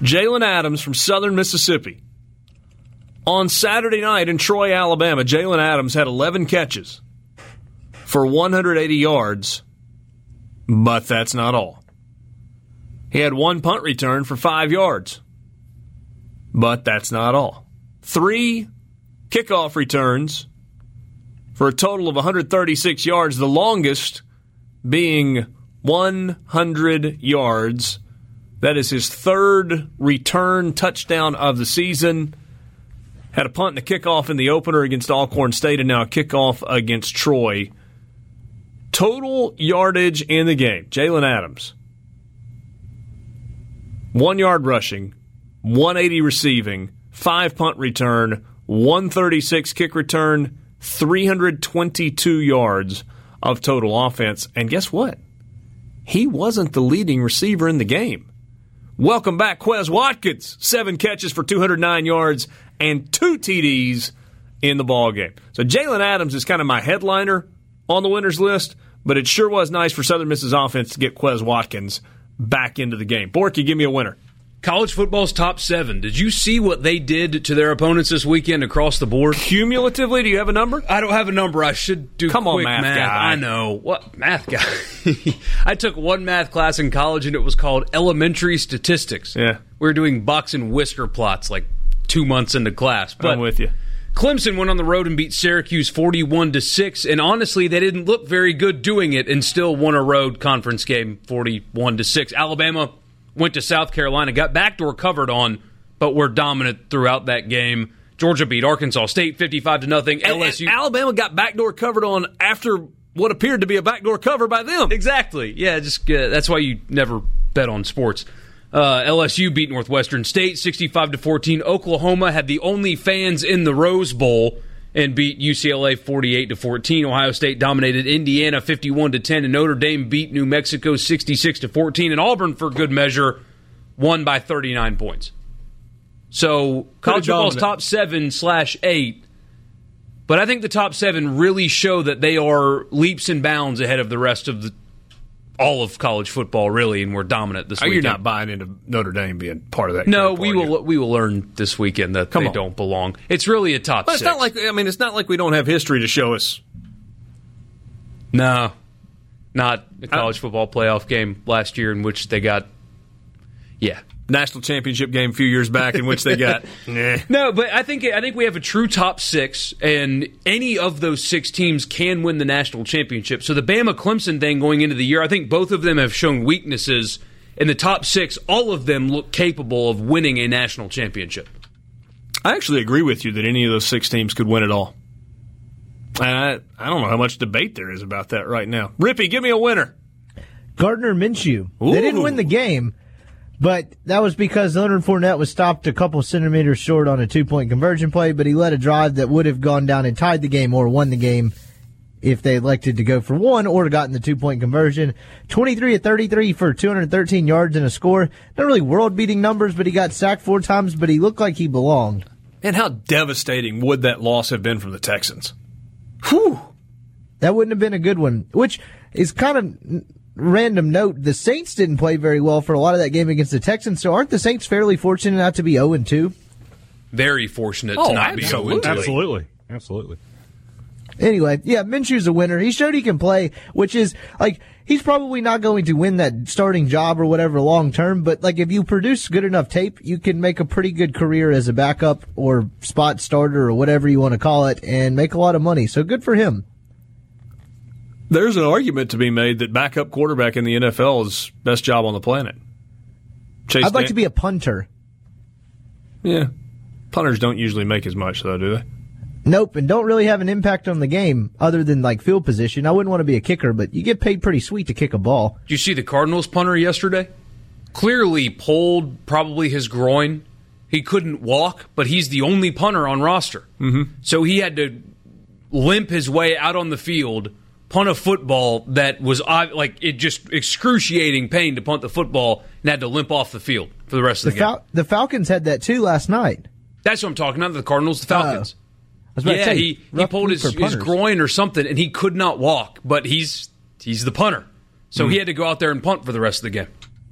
Jalen Adams from Southern Mississippi. On Saturday night in Troy, Alabama, Jalen Adams had 11 catches for 180 yards, but that's not all. He had one punt return for five yards, but that's not all. Three kickoff returns for a total of 136 yards, the longest being 100 yards. That is his third return touchdown of the season. Had a punt and a kickoff in the opener against Alcorn State, and now a kickoff against Troy. Total yardage in the game Jalen Adams. One yard rushing, 180 receiving, five punt return, 136 kick return, 322 yards of total offense. And guess what? He wasn't the leading receiver in the game. Welcome back, Quez Watkins. Seven catches for 209 yards and two TDs in the ball game. So Jalen Adams is kind of my headliner on the winners list, but it sure was nice for Southern Miss's offense to get Quez Watkins back into the game. Borky, give me a winner. College football's top seven. Did you see what they did to their opponents this weekend across the board? Cumulatively, do you have a number? I don't have a number. I should do. Come on, quick math guy. I know what math guy. I took one math class in college, and it was called elementary statistics. Yeah. we were doing box and whisker plots like two months into class. But I'm with you. Clemson went on the road and beat Syracuse 41 to 6 and honestly they didn't look very good doing it and still won a road conference game 41 to 6. Alabama went to South Carolina got backdoor covered on but were dominant throughout that game. Georgia beat Arkansas State 55 to nothing. And- LSU and Alabama got backdoor covered on after what appeared to be a backdoor cover by them. Exactly. Yeah, just uh, that's why you never bet on sports. Uh, LSU beat Northwestern State 65 to 14. Oklahoma had the only fans in the Rose Bowl and beat UCLA 48 to 14. Ohio State dominated Indiana 51 to 10 and Notre Dame beat New Mexico 66 to 14 and Auburn for good measure won by 39 points. So college football's top 7 slash 8 but I think the top 7 really show that they are leaps and bounds ahead of the rest of the all of college football really and we're dominant this Oh, You're not buying into Notre Dame being part of that. No, we you? will we will learn this weekend that Come they on. don't belong. It's really a top But it's six. not like I mean, it's not like we don't have history to show us. no, not the Uh, college football playoff game last year in which they got. Yeah, National championship game a few years back in which they got. nah. no, but I think I think we have a true top six, and any of those six teams can win the national championship. So the Bama Clemson thing going into the year, I think both of them have shown weaknesses. In the top six, all of them look capable of winning a national championship. I actually agree with you that any of those six teams could win it all. And I, I don't know how much debate there is about that right now. Rippy, give me a winner. Gardner Minshew. They didn't win the game, but that was because Leonard Fournette was stopped a couple centimeters short on a two point conversion play, but he led a drive that would have gone down and tied the game or won the game if they elected to go for one or gotten the two point conversion. 23 of 33 for 213 yards and a score. Not really world beating numbers, but he got sacked four times, but he looked like he belonged. And how devastating would that loss have been from the Texans? Whew. That wouldn't have been a good one, which is kind of random note. The Saints didn't play very well for a lot of that game against the Texans, so aren't the Saints fairly fortunate not to be 0 and 2? Very fortunate Oh, to not be absolutely. 0 Absolutely. Absolutely. Anyway, yeah, Minshew's a winner. He showed he can play, which is like he's probably not going to win that starting job or whatever long term, but like if you produce good enough tape, you can make a pretty good career as a backup or spot starter or whatever you want to call it and make a lot of money. So good for him. There's an argument to be made that backup quarterback in the NFL is best job on the planet. Chase I'd like Dan- to be a punter. Yeah. Punters don't usually make as much, though, do they? Nope, and don't really have an impact on the game other than like field position. I wouldn't want to be a kicker, but you get paid pretty sweet to kick a ball. Did you see the Cardinals punter yesterday? Clearly pulled probably his groin. He couldn't walk, but he's the only punter on roster. Mm-hmm. So he had to limp his way out on the field, punt a football that was like it just excruciating pain to punt the football, and had to limp off the field for the rest of the game. Fal- the Falcons had that too last night. That's what I'm talking about. The Cardinals, the Falcons. I was about to yeah, say, he, he pulled his, his groin or something, and he could not walk. But he's he's the punter, so Hmm. he had to go out there and punt for the rest of the game.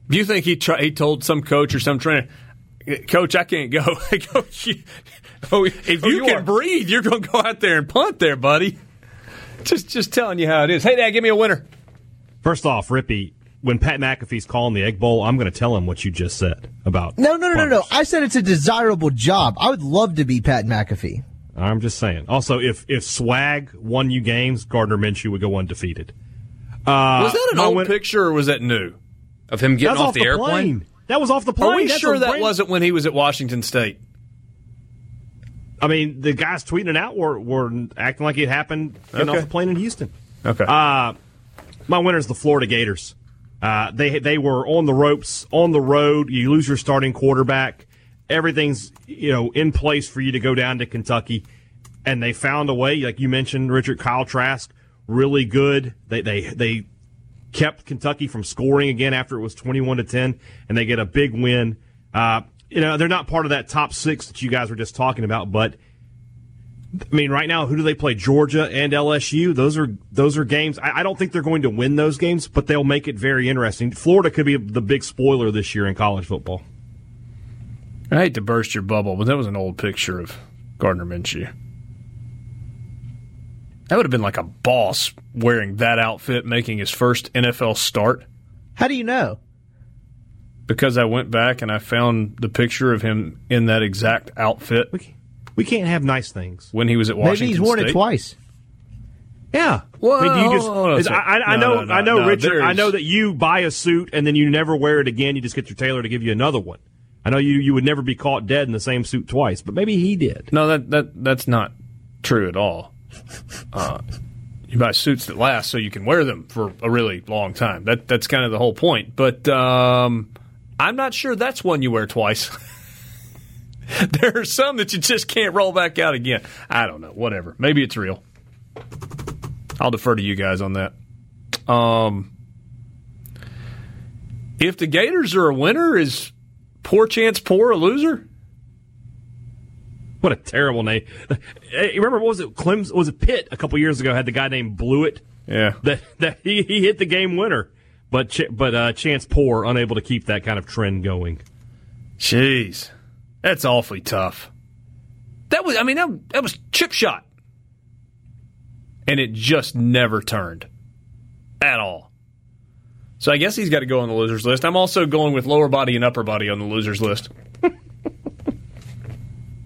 Do you think he try, he told some coach or some trainer, Coach, I can't go. coach, you, Oh, if oh, you, you can are. breathe, you're going to go out there and punt there, buddy. Just just telling you how it is. Hey, Dad, give me a winner. First off, Rippy, when Pat McAfee's calling the Egg Bowl, I'm going to tell him what you just said about. No, no, no, no, no. I said it's a desirable job. I would love to be Pat McAfee. I'm just saying. Also, if if Swag won you games, Gardner Minshew would go undefeated. Uh, Was that an old win- picture or was that new? Of him getting off, off the, the airplane. plane. That was off the plane. Are we That's sure that brand- wasn't when he was at Washington State? I mean, the guys tweeting it out were, were acting like it happened getting Okay. off the plane in Houston. Okay. Uh, my winner is the Florida Gators. Uh, they they were on the ropes, on the road. You lose your starting quarterback. Everything's you know in place for you to go down to Kentucky, and they found a way. Like you mentioned, Richard Kyle Trask, really good. They they they kept Kentucky from scoring again after it was twenty one to ten, and they get a big win. Uh, you know they're not part of that top six that you guys were just talking about, but I mean, right now, who do they play? Georgia and LSU. Those are those are games. I, I don't think they're going to win those games, but they'll make it very interesting. Florida could be the big spoiler this year in college football. I hate to burst your bubble, but that was an old picture of Gardner Minshew. That would have been like a boss wearing that outfit, making his first NFL start. How do you know? Because I went back and I found the picture of him in that exact outfit We, we can't have nice things. when he was at Washington Maybe he's worn State. it twice. Yeah. Well, I mean, you just, hold on a I. I, I No, know, no, no, I know, no, Richard. I know that you buy a suit and then you never wear it again. You just get your tailor to give you another one. I know you you would never be caught dead in the same suit twice, but maybe he did. No, that that that's not true at all. Uh, you buy suits that last so you can wear them for a really long time. That that's kind of the whole point. But um, I'm not sure that's one you wear twice. there are some that you just can't roll back out again. I don't know. Whatever. Maybe it's real. I'll defer to you guys on that. Um, if the Gators are a winner, is poor Chance Poore a loser? What a terrible name! Hey, remember what was it? Clemson was it Pitt a couple years ago had the guy named Blewitt. Yeah. that that he, he hit the game winner, but Ch- but uh, Chance Poore unable to keep that kind of trend going. Jeez, that's awfully tough. That was, I mean, that, that was chip shot, and it just never turned at all. So I guess he's got to go on the losers list. I'm also going with lower body and upper body on the losers list.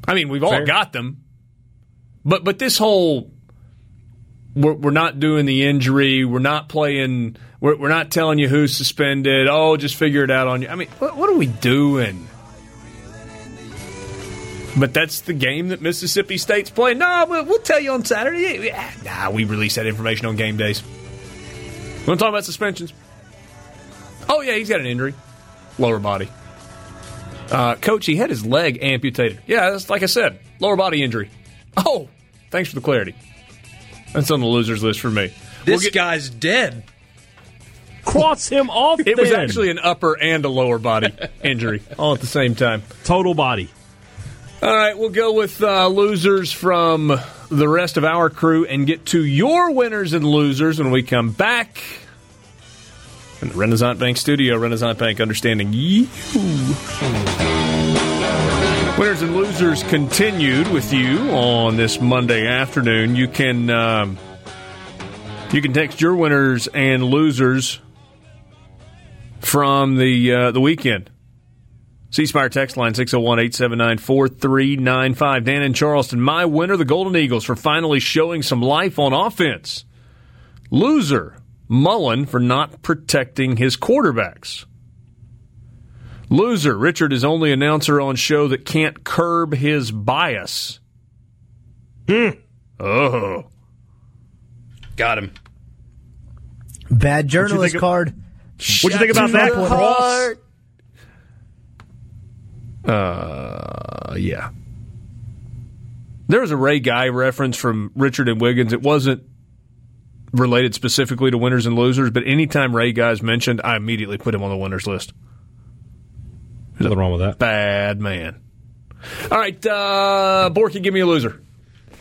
I mean, we've all got them, but but this whole we're, we're not doing the injury, we're not playing, we're, we're not telling you who's suspended. Oh, just figure it out on you. I mean, what, what are we doing? But that's the game that Mississippi State's playing. No, we'll, we'll tell you on Saturday. Nah, we release that information on game days. We want to talk about suspensions? Oh yeah, he's got an injury, lower body. Uh, coach, he had his leg amputated. Yeah, that's like I said, lower body injury. Oh, thanks for the clarity. That's on the losers list for me. This We'll get- guy's dead. Cross him off. it was actually an upper and a lower body injury all at the same time. total body. All right, we'll go with uh, losers from the rest of our crew and get to your winners and losers when we come back. In the Renaissance Bank studio, Renaissance Bank understanding you. Winners and losers continued with you on this Monday afternoon. You can um, you can text your winners and losers from the uh, the weekend. C Spire text line 601 879 4395. Dan in Charleston, my winner, the Golden Eagles, for finally showing some life on offense. Loser, Mullen, for not protecting his quarterbacks. Loser, Richard is only announcer on show that can't curb his bias. Hmm. Oh. Got him. Bad journalist of- card. What'd you think about that, Cross? Uh, yeah. There was a Ray Guy reference from Richard and Wiggins. It wasn't related specifically to winners and losers, but anytime Ray Guy's mentioned, I immediately put him on the winners list. Nothing wrong with that. Bad man. All right, uh, Borky, give me a loser.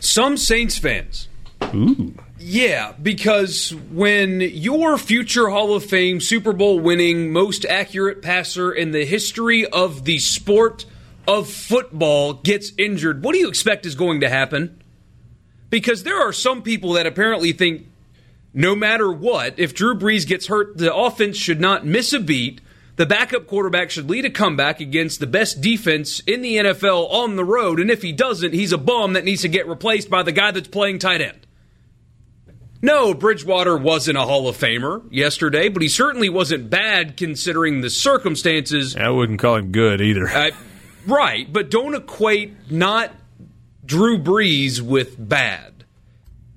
Some Saints fans. Ooh. Yeah, because when your future Hall of Fame Super Bowl winning most accurate passer in the history of the sport of football gets injured, what do you expect is going to happen? Because there are some people that apparently think no matter what, if Drew Brees gets hurt, the offense should not miss a beat. The backup quarterback should lead a comeback against the best defense in the NFL on the road. And if he doesn't, he's a bum that needs to get replaced by the guy that's playing tight end. No, Bridgewater wasn't a Hall of Famer yesterday, but he certainly wasn't bad considering the circumstances. I wouldn't call him good either. Uh, right, but don't equate not Drew Brees with bad.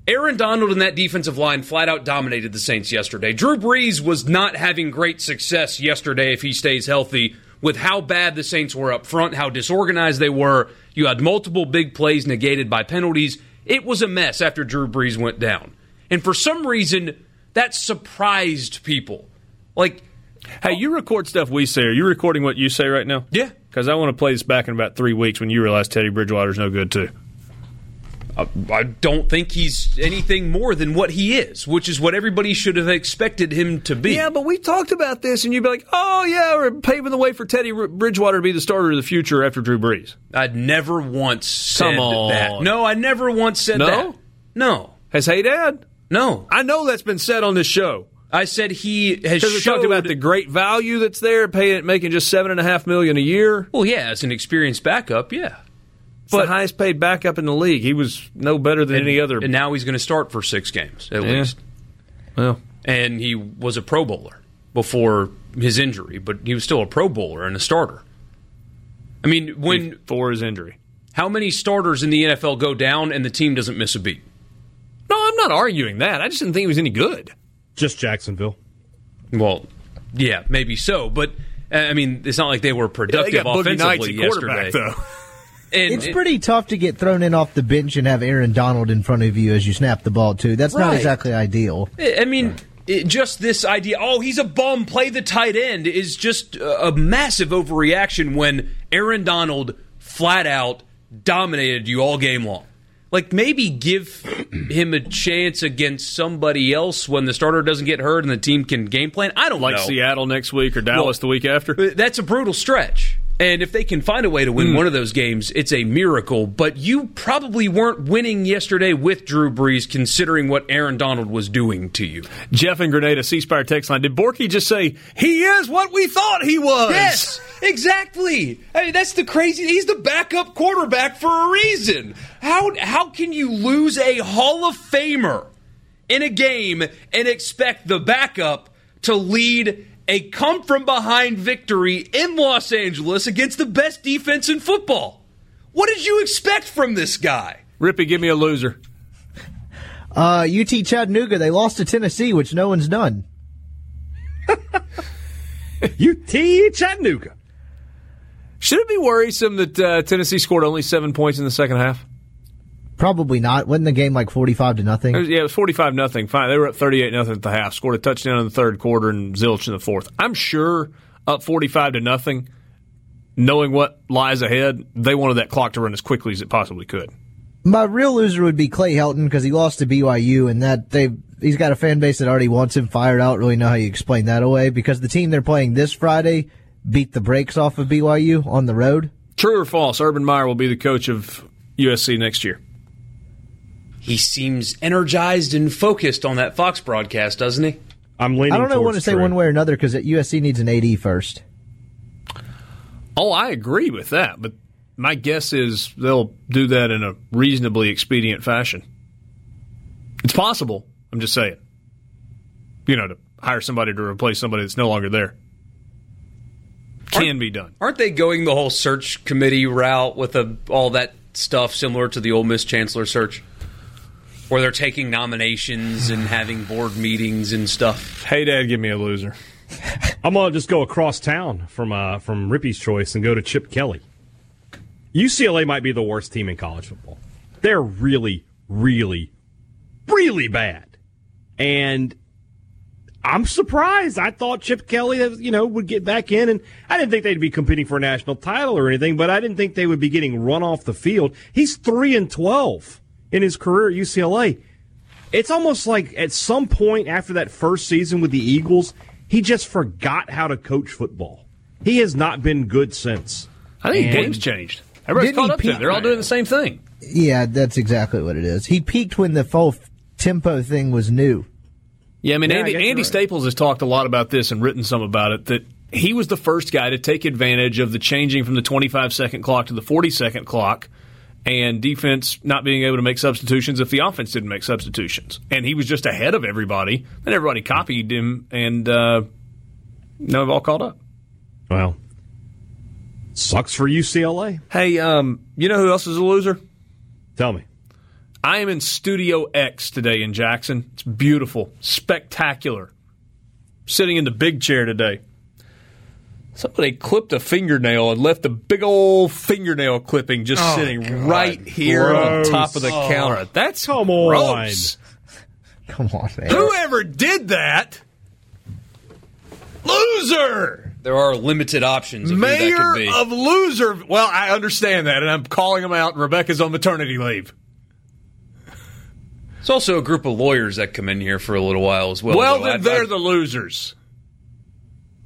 Aaron Donald and that defensive line flat out dominated the Saints yesterday. Drew Brees was not having great success yesterday if he stays healthy with how bad the Saints were up front, how disorganized they were. You had multiple big plays negated by penalties. It was a mess after Drew Brees went down. And for some reason, that surprised people. Like, Hey, you record stuff we say. Are you recording what you say right now? yeah, Because I want to play this back in about three weeks when you realize Teddy Bridgewater's no good too. I, I don't think he's anything more than what he is, which is what everybody should have expected him to be. Yeah, but we talked about this, and you'd be like, "Oh yeah, we're paving the way for Teddy R- Bridgewater to be the starter of the future after Drew Brees." I'd never once said on. that. No, I never once said No? that. No, Has Hey Dad? no. I know that's been said on this show I said he has because we showed. talked about the great value that's there, paying making just seven and a half million a year. well, yeah, as an experienced backup, yeah. It's the highest paid backup in the league. He was no better than any other. And now he's going to start for six games at Yeah. least. well, And he was a Pro Bowler before his injury, but he was still a Pro Bowler and a starter. I mean, when for his injury. how many starters in the NFL go down and the team doesn't miss a beat? No, I'm not arguing that. I just didn't think he was any good. Just Jacksonville. Well, yeah, maybe so, but uh, I mean, it's not like they were They productive got Boogie Knights offensively quarterback yesterday. though. And It's it- pretty tough to get thrown in off the bench and have Aaron Donald in front of you as you snap the ball too. That's not exactly ideal. I mean, it, just this idea, oh, he's a bum, play the tight end, is just a, a massive overreaction when Aaron Donald flat out dominated you all game long. Like, maybe give him a chance against somebody else when the starter doesn't get hurt and the team can game plan. I don't Like know. Seattle next week or Dallas Well, the week after. That's a brutal stretch. And if they can find a way to win Hmm. one of those games, it's a miracle. But you probably weren't winning yesterday with Drew Brees, considering what Aaron Donald was doing to you. Jeff and Grenada, C Spire text line. Did Borky just say he is what we thought he was? Yes, exactly. I mean, that's the crazy. He's the backup quarterback for a reason. How how can you lose a Hall of Famer in a game and expect the backup to lead a come from behind victory in Los Angeles against the best defense in football? What did you expect from this guy? Rippy, give me a loser. Uh, UT Chattanooga, they lost to Tennessee, which no one's done. UT Chattanooga. Should it be worrisome that uh, Tennessee scored only seven points in the second half? Probably not. Wasn't the game like forty-five to nothing? It was- yeah, it was forty-five nothing. Fine, they were up thirty-eight nothing at the half. Scored a touchdown in the third quarter and zilch in the fourth. I'm sure up forty-five to nothing. Knowing what lies ahead, they wanted that clock to run as quickly as it possibly could. My real loser would be Clay Helton because he lost to BYU, and that they he's got a fan base that already wants him fired. I don't really know how you explain that away because the team they're playing this Friday beat the brakes off of BYU on the road. True or false? Urban Meyer will be the coach of USC next year. He seems energized and focused on that Fox broadcast, doesn't he? I'm leaning. I don't know towards want to say true. one way or another because USC needs an AD first. Oh, I agree with that, but my guess is they'll do that in a reasonably expedient fashion. It's possible. I'm just saying. You know, to hire somebody to replace somebody that's no longer there. Can be done. Aren't they going the whole search committee route with a, all that stuff similar to the Ole Miss Chancellor search? Where they're taking nominations and having board meetings and stuff. Hey, Dad, give me a loser. I'm gonna just go across town from uh, from Rippy's choice and go to Chip Kelly. UCLA might be the worst team in college football. They're really, really, really bad, and I'm surprised. I thought Chip Kelly, you know, would get back in, and I didn't think they'd be competing for a national title or anything, but I didn't think they would be getting run off the field. He's three and twelve in his career at UCLA. It's almost like at some point after that first season with the Eagles, he just forgot how to coach football. He has not been good since. I think And- games changed. Everybody's caught up to it. They're all doing the same thing. Yeah, that's exactly what it is. He peaked when the full tempo thing was new. Yeah, I mean, Yeah, Andy, guess you're Andy right. Staples has talked a lot about this and written some about it. That he was the first guy to take advantage of the changing from the 25 second clock to the 40 second clock, and defense not being able to make substitutions if the offense didn't make substitutions. And he was just ahead of everybody, and everybody copied him, and uh, now they've all caught up. Well, sucks for UCLA. Hey, um, you know who else is a loser? Tell me. I am in Studio X today in Jackson. It's beautiful, spectacular. Sitting in the big chair today. Somebody clipped a fingernail and left a big old fingernail clipping just oh, sitting right here Gross. on top of the oh, counter. That's Come on. Come on, man. Whoever did that, loser. There are limited options of who that Mayor could be. of loser. Well, I understand that, and I'm calling him out. Rebecca's on maternity leave. There's also a group of lawyers that come in here for a little while as well. Well, then I'd- they're I'd- the losers.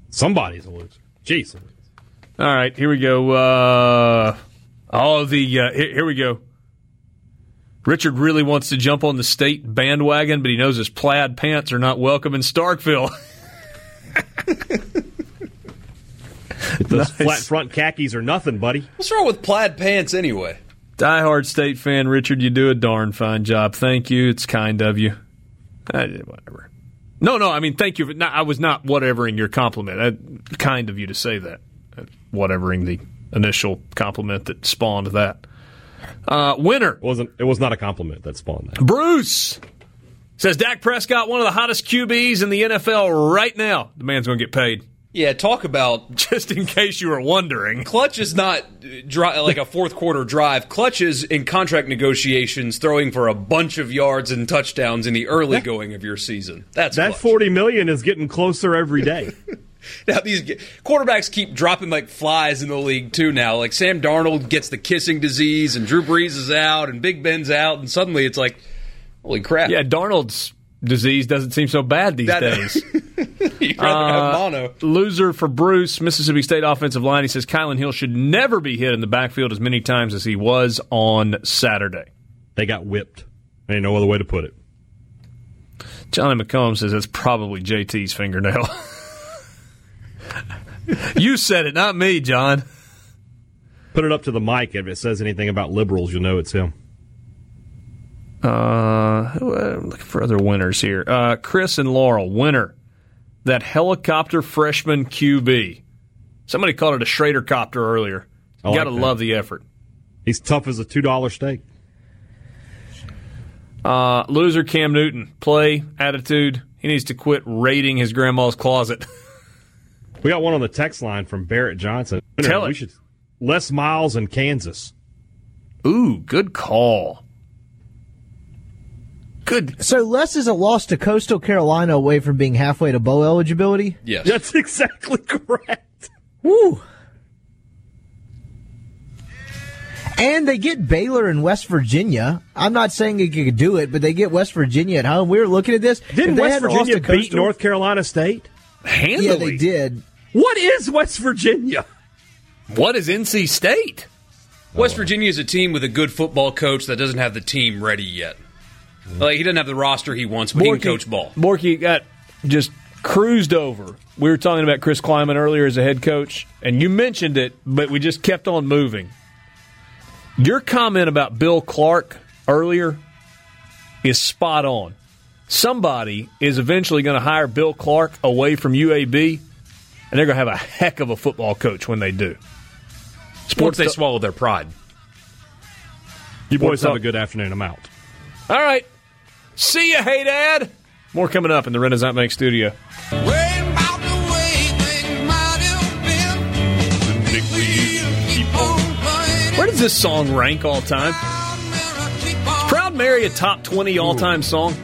Somebody's a loser. Jeez. All right, here we go. Uh, all of the uh, here, here we go. Richard really wants to jump on the state bandwagon, but he knows his plaid pants are not welcome in Starkville. Those flat front khakis are nothing, buddy. What's wrong with plaid pants anyway? Diehard state fan Richard, you do a darn fine job. Thank you. It's kind of you. Uh, whatever. No, no. I mean, thank you. Not, I was not whatevering your compliment. Uh, kind of you to say that. Uh, whatevering the initial compliment that spawned that. Uh, winner. It wasn't. It was not a compliment that spawned that. Bruce says Dak Prescott, one of the hottest QBs in the NFL right now. The man's going to get paid. Yeah, talk about Just in case you were wondering. Clutch is not uh, dri- like a fourth quarter drive. Clutch is in contract negotiations, throwing for a bunch of yards and touchdowns in the early going of your season. That's That Clutch. forty million is getting closer every day. Now these quarterbacks keep dropping like flies in the league too. Now, like Sam Darnold gets the kissing disease, and Drew Brees is out, and Big Ben's out, and suddenly it's like, holy crap! Yeah, Darnold's disease doesn't seem so bad these That- days. You'd rather have uh, mono. Loser for Bruce, Mississippi State offensive line. He says Kylan Hill should never be hit in the backfield as many times as he was on Saturday. they got whipped. Ain't no other way to put it. Johnny McComb says it's probably JT's fingernail. you said it, not me, John. Put it up to the mic. If it says anything about liberals, you'll know it's him. Uh, uh, looking for other winners here. Uh, Chris and Laurel, winner. That helicopter freshman QB. Somebody called it a Shrader copter earlier. You like got to love the effort. He's tough as a two dollar steak. Uh, loser Cam Newton. Play, attitude. He needs to quit raiding his grandma's closet. We got one on the text line from Barrett Johnson. Tell we it. should Les Miles in Kansas. Ooh, good call. Good. So Les is a loss to Coastal Carolina away from being halfway to bowl eligibility. Yes. That's exactly correct. Woo. And they get Baylor and West Virginia. I'm not saying they could do it, but they get West Virginia at home. We were looking at this. Didn't West Virginia beat Coastal- North Carolina State? Handily. Yeah, they did. What is West Virginia? What is NC State? West Virginia is a team with a good football coach that doesn't have the team ready yet. Like he doesn't have the roster he wants, but he can coach ball. Borky got just cruised over. We were talking about Chris Klieman earlier as a head coach, and you mentioned it, but we just kept on moving. Your comment about Bill Clark earlier is spot on. Somebody is eventually going to hire Bill Clark away from UAB, and they're going to have a heck of a football coach when they do. Once they swallow their pride. You boys Talk- have a good afternoon. I'm out. All right. See ya, hey dad. More coming up in the Renaissance Bank studio. Where does this song rank all time? Is Proud Mary a top 20 all time song?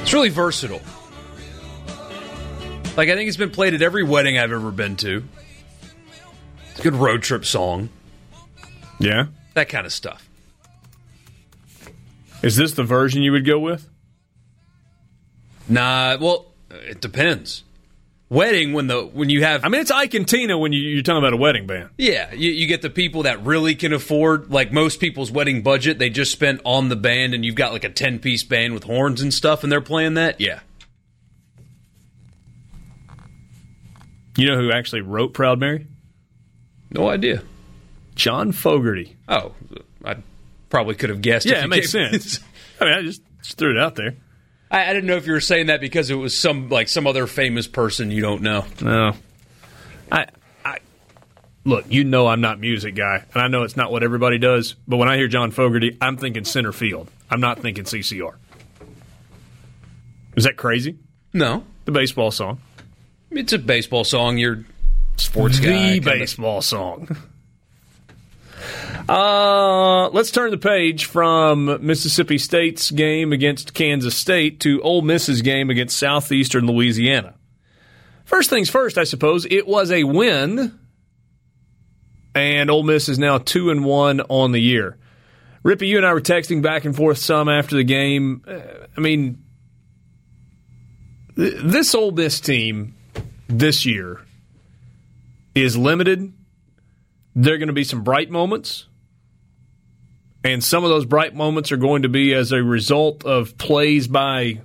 It's really versatile. Like I think it's been played at every wedding I've ever been to. It's a good road trip song. Yeah. That kind of stuff. Is this the version you would go with? Nah, well, it depends. Wedding when the when you have I mean, it's Ike and Tina when you, you're talking about a wedding band. Yeah, you, you get the people that really can afford, like most people's wedding budget, they just spent on the band, and you've got like a 10 piece band with horns and stuff, and they're playing that. Yeah. You know who actually wrote Proud Mary? No idea. John Fogerty. Oh, probably could have guessed. Yeah, it makes sense. I mean, I just, just threw it out there. I, I didn't know if you were saying that because it was some like some other famous person you don't know. No. I I look, you know I'm not music guy, and I know it's not what everybody does, but when I hear John Fogerty, I'm thinking center field. I'm not thinking CCR. Is that crazy? No, The baseball song. it's a baseball song. You're sports guy. the baseball song. Uh, let's turn the page from Mississippi State's game against Kansas State to Ole Miss's game against Southeastern Louisiana. First things first, I suppose it was a win, and Ole Miss is now two and one on the year. Rippy, you and I were texting back and forth some after the game. Uh, I mean, th- this Ole Miss team this year is limited. There are going to be some bright moments. And some of those bright moments are going to be as a result of plays by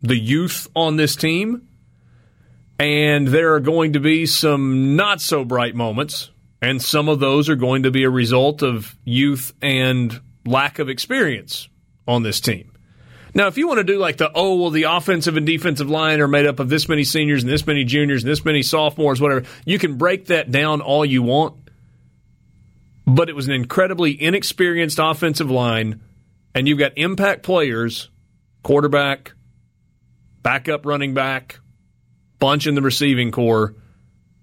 the youth on this team. And there are going to be some not so bright moments. And some of those are going to be a result of youth and lack of experience on this team. Now, if you want to do like the, oh, well, the offensive and defensive line are made up of this many seniors and this many juniors and this many sophomores, whatever, you can break that down all you want. But it was an incredibly inexperienced offensive line, and you've got impact players, quarterback, backup running back, bunch in the receiving core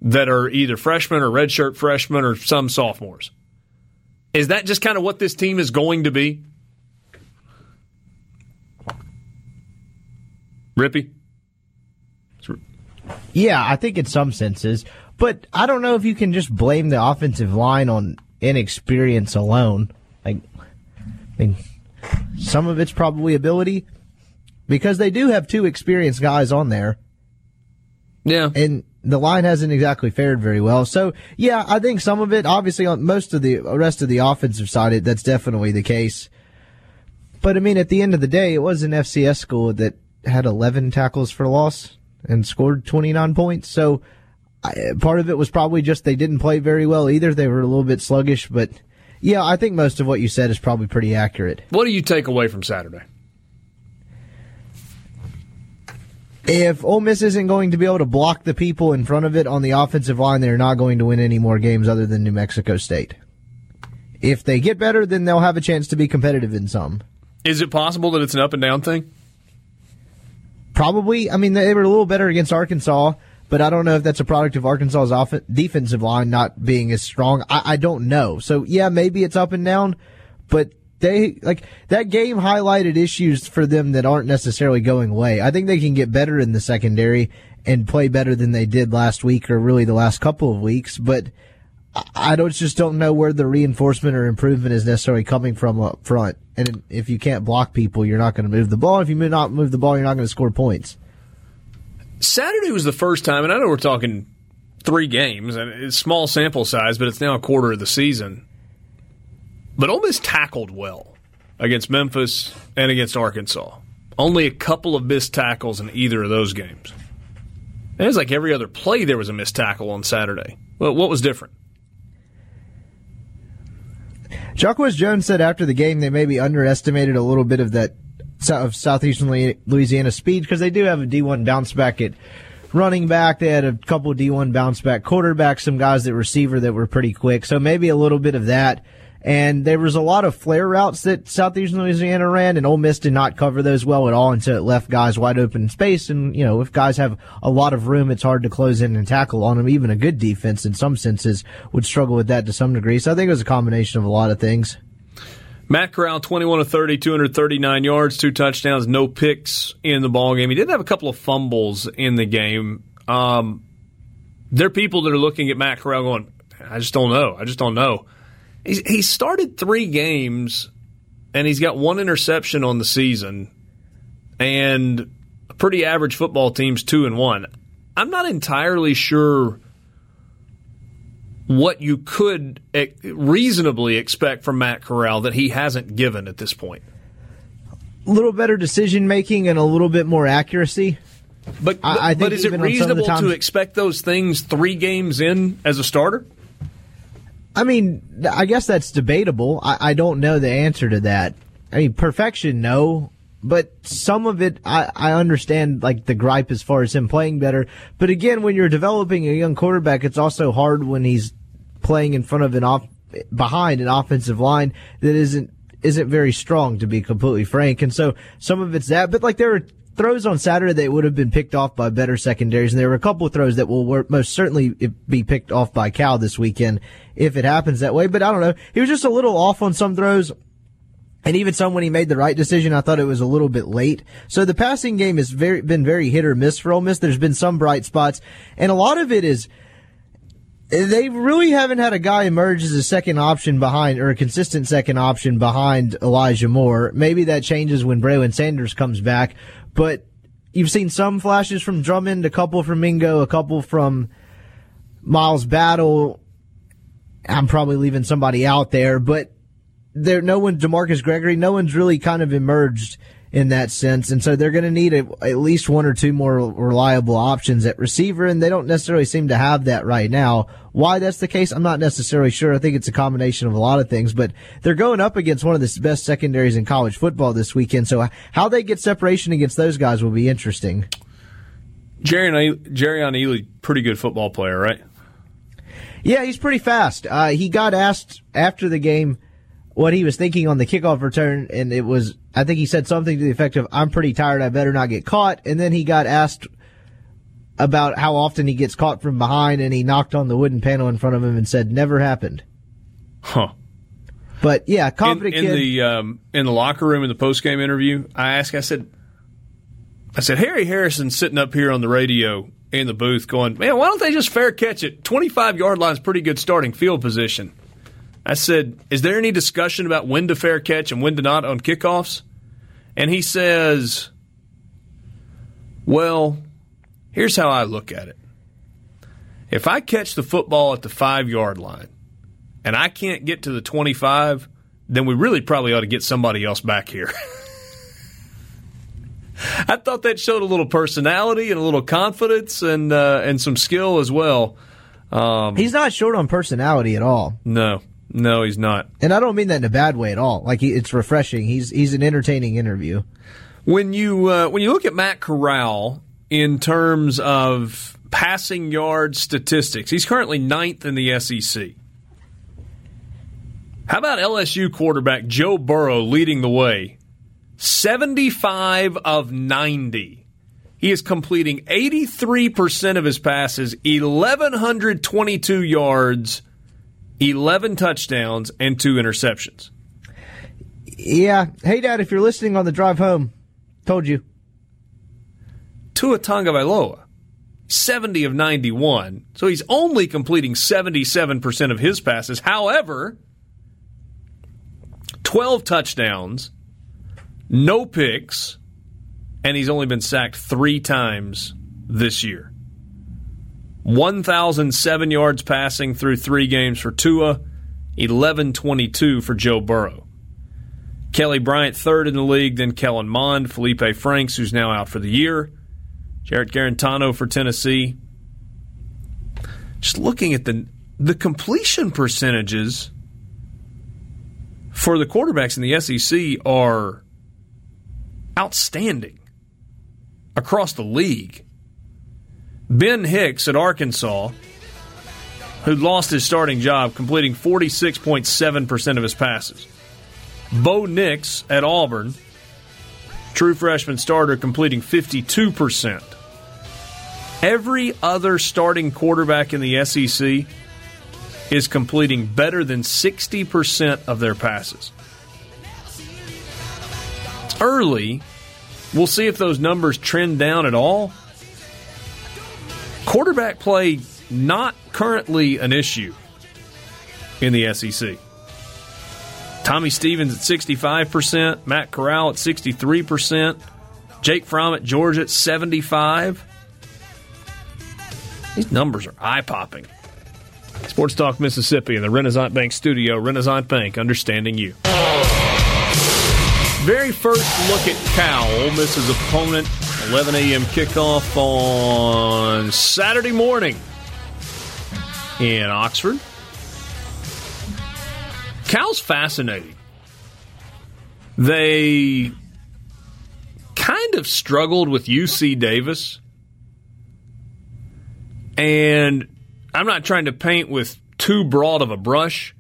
that are either freshmen or redshirt freshmen or some sophomores. Is that just kind of what this team is going to be? Rippy? Yeah, I think in some senses, but I don't know if you can just blame the offensive line on inexperience alone. Like, I mean, some of it's probably ability because they do have two experienced guys on there, Yeah. and the line hasn't exactly fared very well. So, yeah, I think some of it, obviously, on most of the rest of the offensive side, it, that's definitely the case. But I mean, at the end of the day, it was an FCS school that had 11 tackles for loss and scored 29 points. So I, part of it was probably just they didn't play very well either. They were a little bit sluggish, but yeah, I think most of what you said is probably pretty accurate. What do you take away from Saturday? If Ole Miss isn't going to be able to block the people in front of it on the offensive line, they're not going to win any more games other than New Mexico State. If they get better, then they'll have a chance to be competitive in some. Is it possible that it's an up and down thing? Probably. I mean, they were a little better against Arkansas, but I don't know if that's a product of Arkansas's off- defensive line not being as strong. I, I don't know. So, yeah, maybe it's up and down, but they like that game highlighted issues for them that aren't necessarily going away. I think they can get better in the secondary and play better than they did last week or really the last couple of weeks, but I don't just don't know where the reinforcement or improvement is necessarily coming from up front. And if you can't block people, you're not going to move the ball. If you not move the ball, you're not going to score points. Saturday was the first time, and I know we're talking three games, and it's small sample size, but it's now a quarter of the season. But Ole Miss tackled well against Memphis and against Arkansas. Only a couple of missed tackles in either of those games. And it like every other play there was a missed tackle on Saturday. Well, what was different? Jacquez Jones said after the game they maybe underestimated a little bit of that of southeastern Louisiana speed because they do have a D1 bounce back at running back. They had a couple D1 bounce back quarterbacks, some guys at receiver that were pretty quick. So maybe a little bit of that. And there was a lot of flare routes that Southeastern Louisiana ran, and Ole Miss did not cover those well at all until it left guys wide open space. And, you know, if guys have a lot of room, it's hard to close in and tackle on them. Even a good defense in some senses would struggle with that to some degree. So I think it was a combination of a lot of things. Matt Corral, 21 of 30, 239 yards, two touchdowns, no picks in the ball game. He did have a couple of fumbles in the game. Um, there are people that are looking at Matt Corral going, I just don't know. I just don't know. He's, he started three games and he's got one interception on the season, and pretty average football team's two and one. I'm not entirely sure what you could eh, reasonably expect from Matt Corral that he hasn't given at this point. A little better decision making and a little bit more accuracy. But, but, I, I but is it reasonable times, to expect those things three games in as a starter? I mean, I guess that's debatable. I, I don't know the answer to that. I mean, perfection, no. But some of it, I, I understand, like the gripe as far as him playing better. But again, when you're developing a young quarterback, it's also hard when he's playing in front of an off, behind an offensive line that isn't isn't very strong, to be completely frank. And so some of it's that. But like there are throws on Saturday that would have been picked off by better secondaries, and there were a couple of throws that will most certainly be picked off by Cal this weekend if it happens that way. But I don't know. He was just a little off on some throws. And even some when he made the right decision, I thought it was a little bit late. So the passing game has very, been very hit or miss for Ole Miss. There's been some bright spots, and a lot of it is they really haven't had a guy emerge as a second option behind or a consistent second option behind Elijah Moore. Maybe that changes when Braylon Sanders comes back, but you've seen some flashes from Drummond, a couple from Mingo, a couple from Miles Battle. I'm probably leaving somebody out there, but there, no one, Demarcus Gregory, no one's really kind of emerged in that sense. And so they're going to need a, at least one or two more reliable options at receiver, and they don't necessarily seem to have that right now. Why that's the case, I'm not necessarily sure. I think it's a combination of a lot of things, but they're going up against one of the best secondaries in college football this weekend. So how they get separation against those guys will be interesting. Jerry Jerrion Ealy, pretty good football player, right? Yeah, he's pretty fast. Uh, he got asked after the game what he was thinking on the kickoff return, and it was, I think he said something to the effect of, I'm pretty tired, I better not get caught. And then he got asked about how often he gets caught from behind, and he knocked on the wooden panel in front of him and said, never happened. Huh. But yeah, confident in, in the um, in the locker room in the post game interview, I asked, I said, I said Harry Harrison sitting up here on the radio in the booth, going, man, why don't they just fair catch it? Twenty five yard line's pretty good starting field position. I said, Is there any discussion about when to fair catch and when to not on kickoffs? And he says, Well, here's how I look at it. If I catch the football at the five yard line and I can't get to the 25, then we really probably ought to get somebody else back here. I thought that showed a little personality and a little confidence and uh, and some skill as well. Um, he's not short on personality at all. No, no, he's not. And I don't mean that in a bad way at all. Like he, it's refreshing. He's he's an entertaining interview. When you uh, when you look at Matt Corral in terms of passing yard statistics, he's currently ninth in the SEC. How about LSU quarterback Joe Burrow leading the way? 75 of 90. He is completing 83% of his passes, 1,122 yards, 11 touchdowns and two interceptions. Yeah. Hey, Dad, if you're listening on the drive home, told you. Tua Tagovailoa, 70 of 91. So he's only completing 77% of his passes. However, 12 touchdowns, no picks, and he's only been sacked three times this year. 1,007 yards passing through three games for Tua, 1122 for Joe Burrow. Kelly Bryant third in the league, then Kellen Mond, Felipe Franks, who's now out for the year, Jarrett Guarantano for Tennessee. Just looking at the the completion percentages for the quarterbacks in the SEC are outstanding across the league. Ben Hicks at Arkansas, who lost his starting job, completing 46.7% of his passes. Bo Nix at Auburn, true freshman starter, completing 52%. Every other starting quarterback in the SEC is completing better than 60% of their passes. It's early. We'll see if those numbers trend down at all. Quarterback play not currently an issue in the SEC. Tommy Stevens at 65%, Matt Corral at 63%, Jake Fromm at Georgia at 75. These numbers are eye popping. Sports Talk Mississippi in the Renaissance Bank studio. Renaissance Bank, understanding you. Very first look at Cal, Ole Miss's opponent. 11 a.m. kickoff on Saturday morning in Oxford. Cal's fascinating. They kind of struggled with UC Davis. And I'm not trying to paint with too broad of a brush,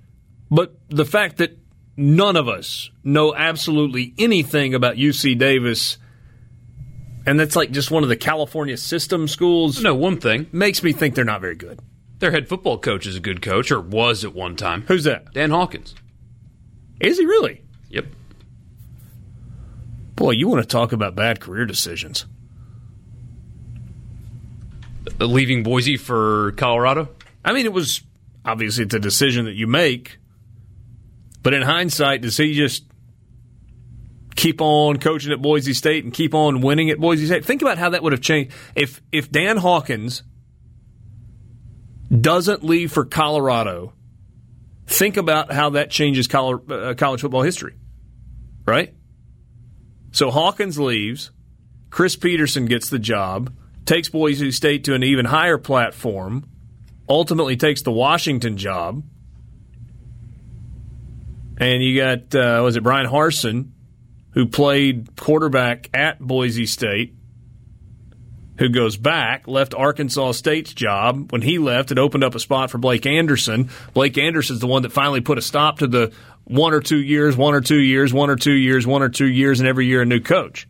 but the fact that none of us know absolutely anything about UC Davis, and that's like just one of the California system schools, No, one thing. makes me think they're not very good. Their head football coach is a good coach, or was at one time. Who's that? Dan Hawkins. Is he really? Yep. Boy, you want to talk about bad career decisions. Leaving Boise for Colorado? I mean, it was obviously it's a decision that you make, but in hindsight, does he just keep on coaching at Boise State and keep on winning at Boise State? Think about how that would have changed if if Dan Hawkins doesn't leave for Colorado. Think about how that changes college, uh, football history, right? So Hawkins leaves, Chris Petersen gets the job, takes Boise State to an even higher platform ultimately takes the Washington job. And you got, uh, was it Bryan Harsin, who played quarterback at Boise State, who goes back, left Arkansas State's job. When he left, it opened up a spot for Blake Anderson. Blake Anderson's the one that finally put a stop to the one or two years, one or two years, one or two years, one or two years, and every year a new coach.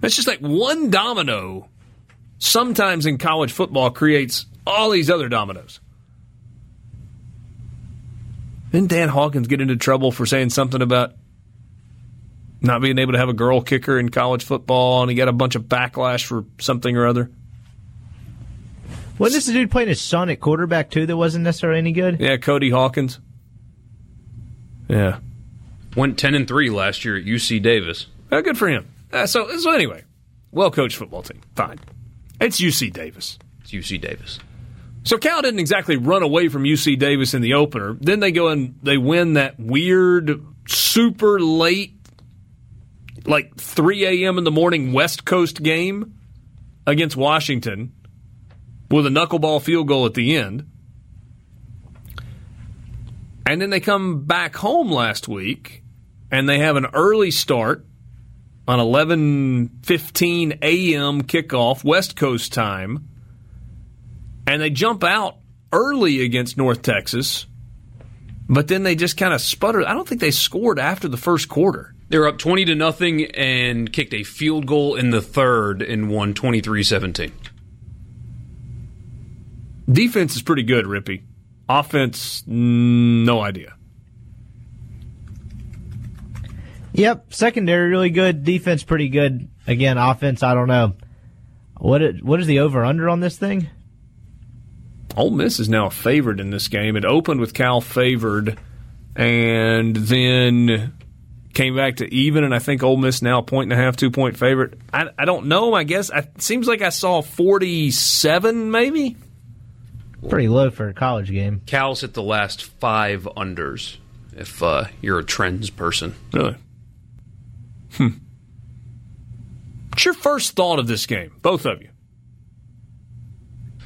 That's just like one domino sometimes in college football creates all these other dominoes. Didn't Dan Hawkins get into trouble for saying something about not being able to have a girl kicker in college football and he got a bunch of backlash for something or other? Wasn't this the dude playing his son at quarterback too that wasn't necessarily any good? Yeah, Cody Hawkins. Yeah. Went 10 and 3 last year at UC Davis. Uh, good for him. Uh, so, so anyway, well coached football team. Fine. It's UC Davis. It's UC Davis. So Cal didn't exactly run away from UC Davis in the opener. Then they go and they win that weird, super late, like 3 a.m. in the morning West Coast game against Washington with a knuckleball field goal at the end. And then they come back home last week and they have an early start on 11:15 a.m. kickoff West Coast time and they jump out early against North Texas, but then they just kind of sputtered. I don't think they scored after the first quarter. They were up 20 to nothing and kicked a field goal in the third and won 23-17. Defense is pretty good, Rippy. Offense, no idea. Yep, secondary really good, defense pretty good. Again, offense, I don't know. What it, what is the over under on this thing? Ole Miss is now a favorite in this game. It opened with Cal favored, and then came back to even, and I think Ole Miss now point and a half, two point favorite. I, I don't know. I guess it seems like I saw forty seven, maybe. Pretty low for a college game. Cal's hit the last five unders. If uh, you're a trends person, Really? Hmm. What's your first thought of this game, both of you?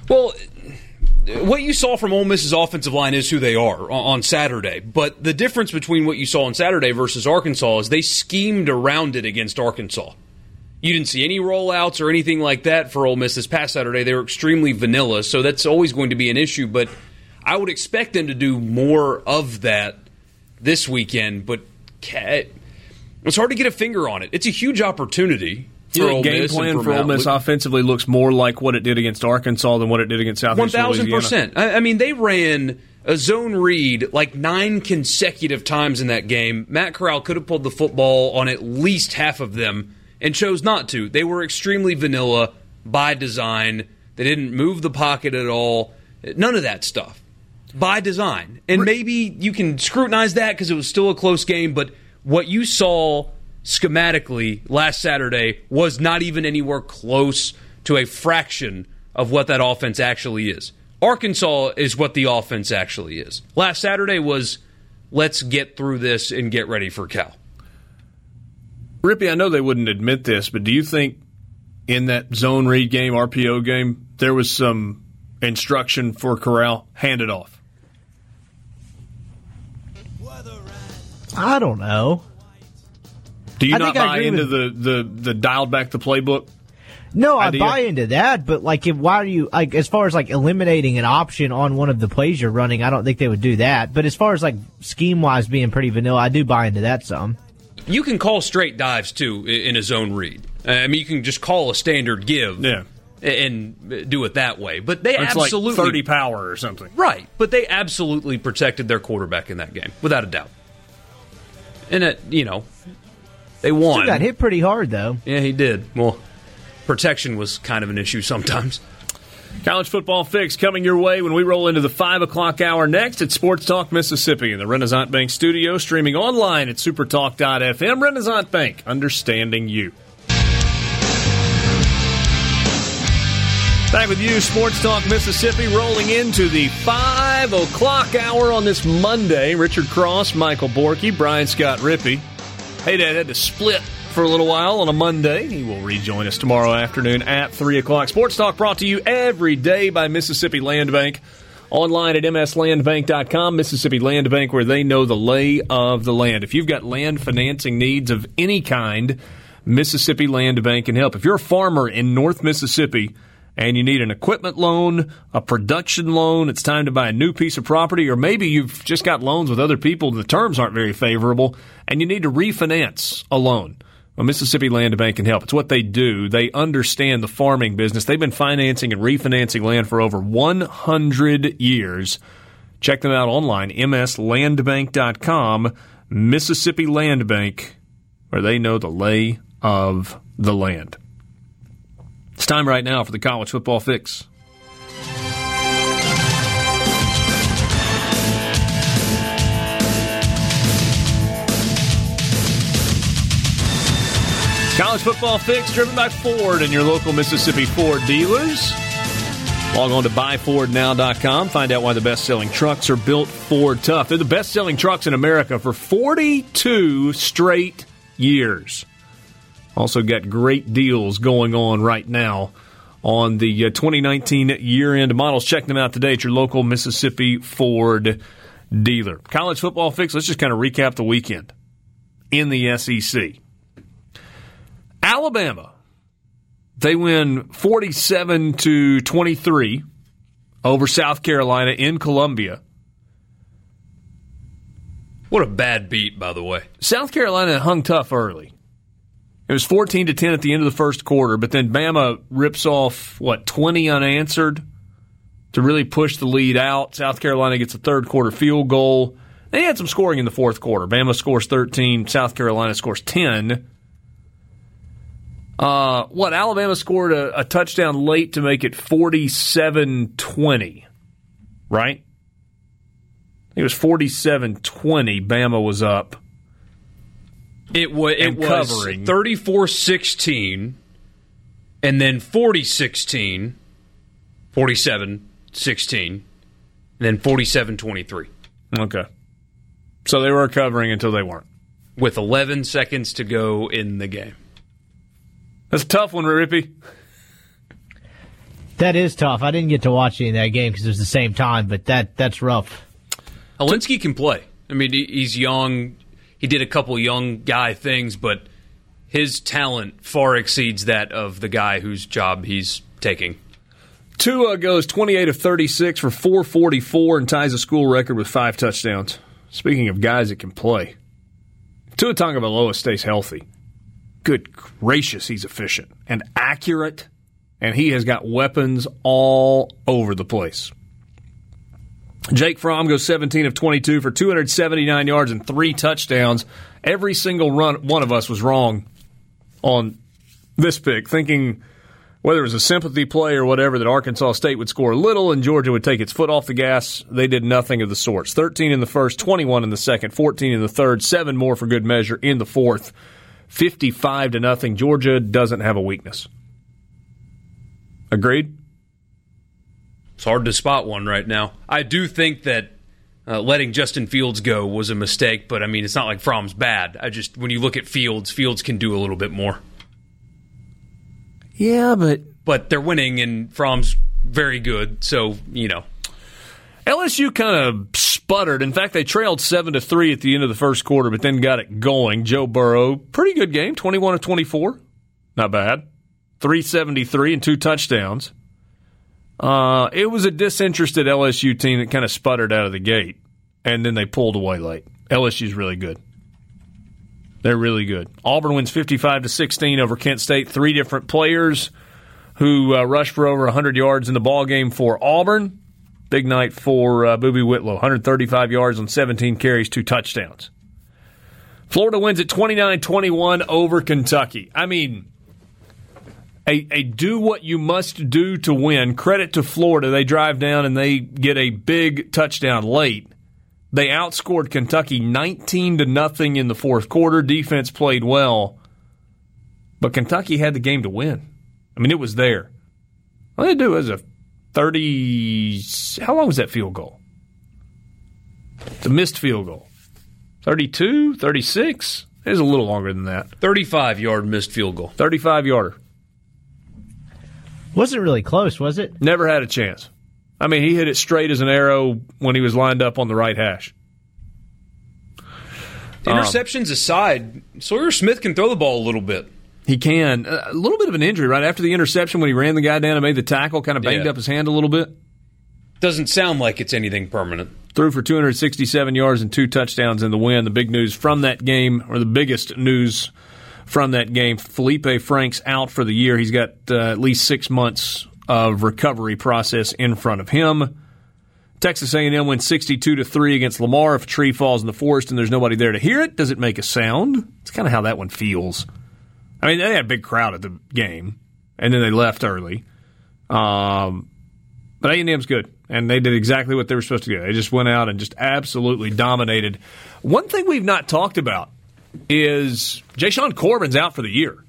Well, what you saw from Ole Miss's offensive line is who they are on Saturday. But the difference between what you saw on Saturday versus Arkansas is they schemed around it against Arkansas. You didn't see any rollouts or anything like that for Ole Miss this past Saturday. They were extremely vanilla, so that's always going to be an issue. But I would expect them to do more of that this weekend. But it's hard to get a finger on it. It's a huge opportunity Ole game Miss plan for Ole Miss offensively looks more like what it did against Arkansas than what it did against One Southeast thousand percent. I mean, they ran a zone read like nine consecutive times in that game. Matt Corral could have pulled the football on at least half of them and chose not to. They were extremely vanilla by design. They didn't move the pocket at all. None of that stuff by design. And maybe you can scrutinize that because it was still a close game. But what you saw schematically last Saturday was not even anywhere close to a fraction of what that offense actually is. Arkansas is what the offense actually is. Last Saturday was let's get through this and get ready for Cal. Rippy, I know they wouldn't admit this, but do you think in that zone read game, RPO game, there was some instruction for Corral? Hand it off. I don't know. Do you I not think buy into with- the, the, the dialed back the playbook? No, I buy into that, but like, if, why are you like as far as like eliminating an option on one of the plays you're running? I don't think they would do that. But as far as like scheme wise being pretty vanilla, I do buy into that some. You can call straight dives too in a zone read. Uh, I mean, you can just call a standard give Yeah. and do it that way. But they It's absolutely like 30 power or something. Right, but they absolutely protected their quarterback in that game, without a doubt. And it, you know, they won. Still got hit pretty hard though. Yeah, he did. Well, protection was kind of an issue sometimes. College football fix coming your way when we roll into the 5 o'clock hour next at Sports Talk Mississippi in the Renaissance Bank studio, streaming online at supertalk.fm. Renaissance Bank, understanding you. Back with you, Sports Talk Mississippi, rolling into the 5 o'clock hour on this Monday. Richard Cross, Michael Borky, Brian Scott Rippey. Hey, Dad had to split for a little while on a Monday. He will rejoin us tomorrow afternoon at 3 o'clock. Sports Talk brought to you every day by Mississippi Land Bank. Online at mslandbank.com, Mississippi Land Bank, where they know the lay of the land. If you've got land financing needs of any kind, Mississippi Land Bank can help. If you're a farmer in North Mississippi, and you need an equipment loan, a production loan, it's time to buy a new piece of property, or maybe you've just got loans with other people and the terms aren't very favorable, and you need to refinance a loan. Well, Mississippi Land Bank can help. It's what they do. They understand the farming business. They've been financing and refinancing land for over 100 years. Check them out online, mslandbank.com, Mississippi Land Bank, where they know the lay of the land. It's time right now for the college football fix. College football fix driven by Ford and your local Mississippi Ford dealers. Log on to buyfordnow.com. Find out why the best selling trucks are built Ford tough. They're the best selling trucks in America for 42 straight years. Also, got great deals going on right now on the uh, 2019 year end models. Check them out today at your local Mississippi Ford dealer. College football fix. Let's just kind of recap the weekend in the SEC. Alabama, they win 47 to 23 over South Carolina in Columbia. What a bad beat, by the way. South Carolina hung tough early. It was 14 to 10 at the end of the first quarter, but then Bama rips off what 20 unanswered to really push the lead out. South Carolina gets a third quarter field goal, They had some scoring in the fourth quarter. Bama scores 13, South Carolina scores 10. Uh, what, Alabama scored a, a touchdown late to make it 47 20, right? It was 47 20. Bama was up. It, was it And was covering. 34 16, and then 40 16, 47 16, and then 47 23, Okay. So they were covering until they weren't. with 11 seconds to go in the game. That's a tough one, Rippy. That is tough. I didn't get to watch any of that game because it was the same time, but that that's rough. Hilinski can play. I mean, he's young. He did a couple young guy things, but his talent far exceeds that of the guy whose job he's taking. Tua goes 28 of 36 for 444 and ties a school record with five touchdowns. Speaking of guys that can play, Tua Tagovailoa stays healthy. Good gracious, he's efficient and accurate, and he has got weapons all over the place. Jake Fromm goes 17 of 22 for 279 yards and three touchdowns. Every single run, one of us was wrong on this pick, thinking whether it was a sympathy play or whatever, that Arkansas State would score little and Georgia would take its foot off the gas. They did nothing of the sorts. 13 in the first, 21 in the second, 14 in the third, seven more for good measure in the fourth. 55 to nothing. Georgia doesn't have a weakness. Agreed? It's hard to spot one right now. I do think that uh, letting Justin Fields go was a mistake, but I mean, it's not like Fromm's bad. I just, when you look at Fields, Fields can do a little bit more. Yeah, but But they're winning, and Fromm's very good, so, you know. LSU kind of sputtered. In fact, they trailed seven to three at the end of the first quarter, but then got it going. Joe Burrow, pretty good game, twenty-one of twenty-four, not bad. Three seventy-three and two touchdowns. Uh, it was a disinterested LSU team that kind of sputtered out of the gate, and then they pulled away late. LSU's really good. They're really good. Auburn wins fifty-five to sixteen over Kent State. Three different players who uh, rushed for over 100 yards in the ball game for Auburn. Big night for uh, Boobee Whitlow, 135 yards on 17 carries, two touchdowns. Florida wins at 29-21 over Kentucky. I mean, a, a do what you must do to win. Credit to Florida. They drive down and they get a big touchdown late. They outscored Kentucky 19 to nothing in the fourth quarter. Defense played well, but Kentucky had the game to win. I mean, it was there. All they do is a 30. How long was that field goal? It's a missed field goal. 32, 36? It was a little longer than that. 35 yard missed field goal. 35 yarder. Wasn't really close, was it? Never had a chance. I mean, he hit it straight as an arrow when he was lined up on the right hash. Um, interceptions aside, Sawyer Smith can throw the ball a little bit. He can. A little bit of an injury right after the interception when he ran the guy down and made the tackle, kind of banged Yeah. up his hand a little bit. Doesn't sound like it's anything permanent. Threw for 267 yards and two touchdowns in the win. The big news from that game, or the biggest news from that game, Felipe Franks out for the year. He's got uh, at least six months of recovery process in front of him. Texas A&M wins 62 to three against Lamar. If a tree falls in the forest and there's nobody there to hear it, does it make a sound? It's kind of how that one feels. I mean, they had a big crowd at the game, and then they left early. Um, but A&M's good, and they did exactly what they were supposed to do. They just went out and just absolutely dominated. One thing we've not talked about is Jashaun Corbin's out for the year.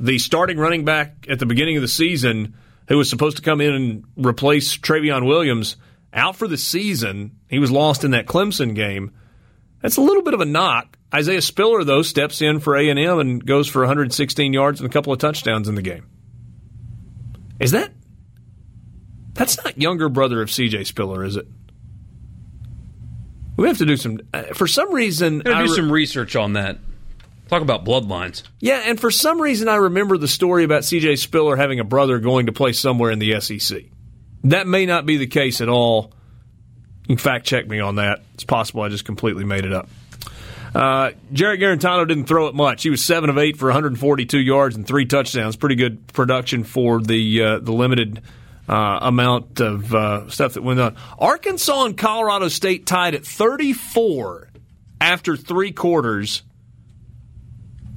The starting running back at the beginning of the season, who was supposed to come in and replace Trayveon Williams, out for the season. He was lost in that Clemson game. That's a little bit of a knock. Isaiah Spiller, though, steps in for A&M and goes for 116 yards and a couple of touchdowns in the game. Is that that's not younger brother of CJ Spiller, is it? We have to do some. Uh, for some reason, I do re- some research on that. Talk about bloodlines. yeah, and for some reason, I remember the story about CJ Spiller having a brother going to play somewhere in the SEC. That may not be the case at all. You can fact check me on that. It's possible I just completely made it up. Uh, Jarrett Guarantano didn't throw it much. He was seven of eight for 142 yards and three touchdowns. Pretty good production for the uh, the limited uh, amount of uh, stuff that went on. Arkansas and Colorado State tied at 34 after three quarters.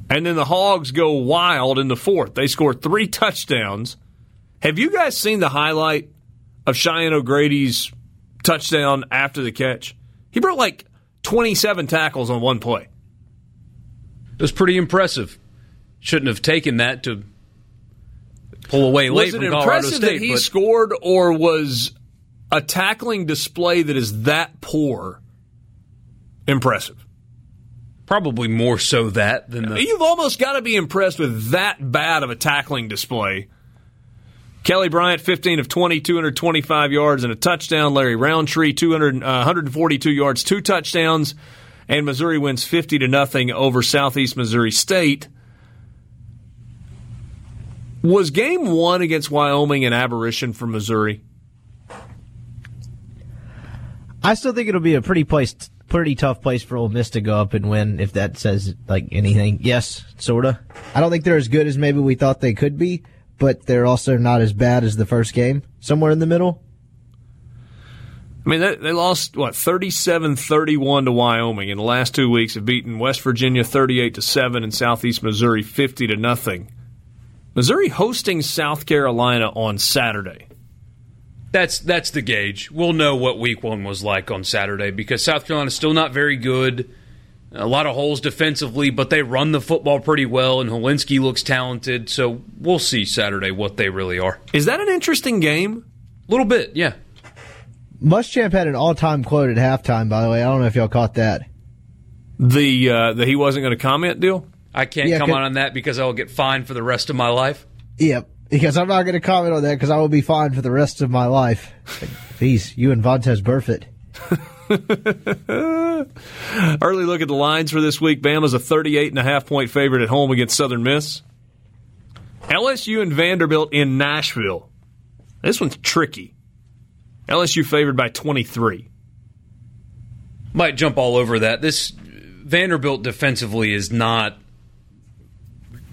And then the Hogs go wild in the fourth. They score three touchdowns. Have you guys seen the highlight of Cheyenne O'Grady's touchdown after the catch? He broke like 27 tackles on one play. It was pretty impressive. Shouldn't have taken that to pull away late was it from Colorado impressive State. that he scored, or was a tackling display that is that poor impressive? probably more so that than the. You've almost got to be impressed with that bad of a tackling display. Kelly Bryant, 15 of 20, 225 yards and a touchdown. Larry Rountree, 200, uh, 142 yards, two touchdowns. And Missouri wins 50 to nothing over Southeast Missouri State. Was game one against Wyoming an aberration for Missouri? I still think it'll be a pretty place, pretty tough place for Ole Miss to go up and win. If that says like anything, yes, sorta. I don't think they're as good as maybe we thought they could be, but they're also not as bad as the first game. Somewhere in the middle. I mean, they, lost, what, 37 31 to Wyoming in the last two weeks, have beaten West Virginia 38 to 7 and Southeast Missouri 50 to nothing. Missouri hosting South Carolina on Saturday. That's that's the gauge. We'll know what Week One was like on Saturday because South Carolina's still not very good. A lot of holes defensively, but they run the football pretty well, and Hilinski looks talented. So we'll see Saturday what they really are. Is that an interesting game? A little bit, yeah. Muschamp had an all-time quote at halftime. By the way, I don't know if y'all caught that. The uh, the he wasn't going to comment deal. I can't Yeah, comment could- on that because I will get fined for the rest of my life. Yep. Because I'm not going to comment on that because I will be fined for the rest of my life. Jeez, you and Vontaze Burfict. Early look at the lines for this week. Bama's a 38 and a half point favorite at home against Southern Miss. LSU and Vanderbilt in Nashville. This one's tricky. LSU favored by 23. Might jump all over that. This Vanderbilt defensively is not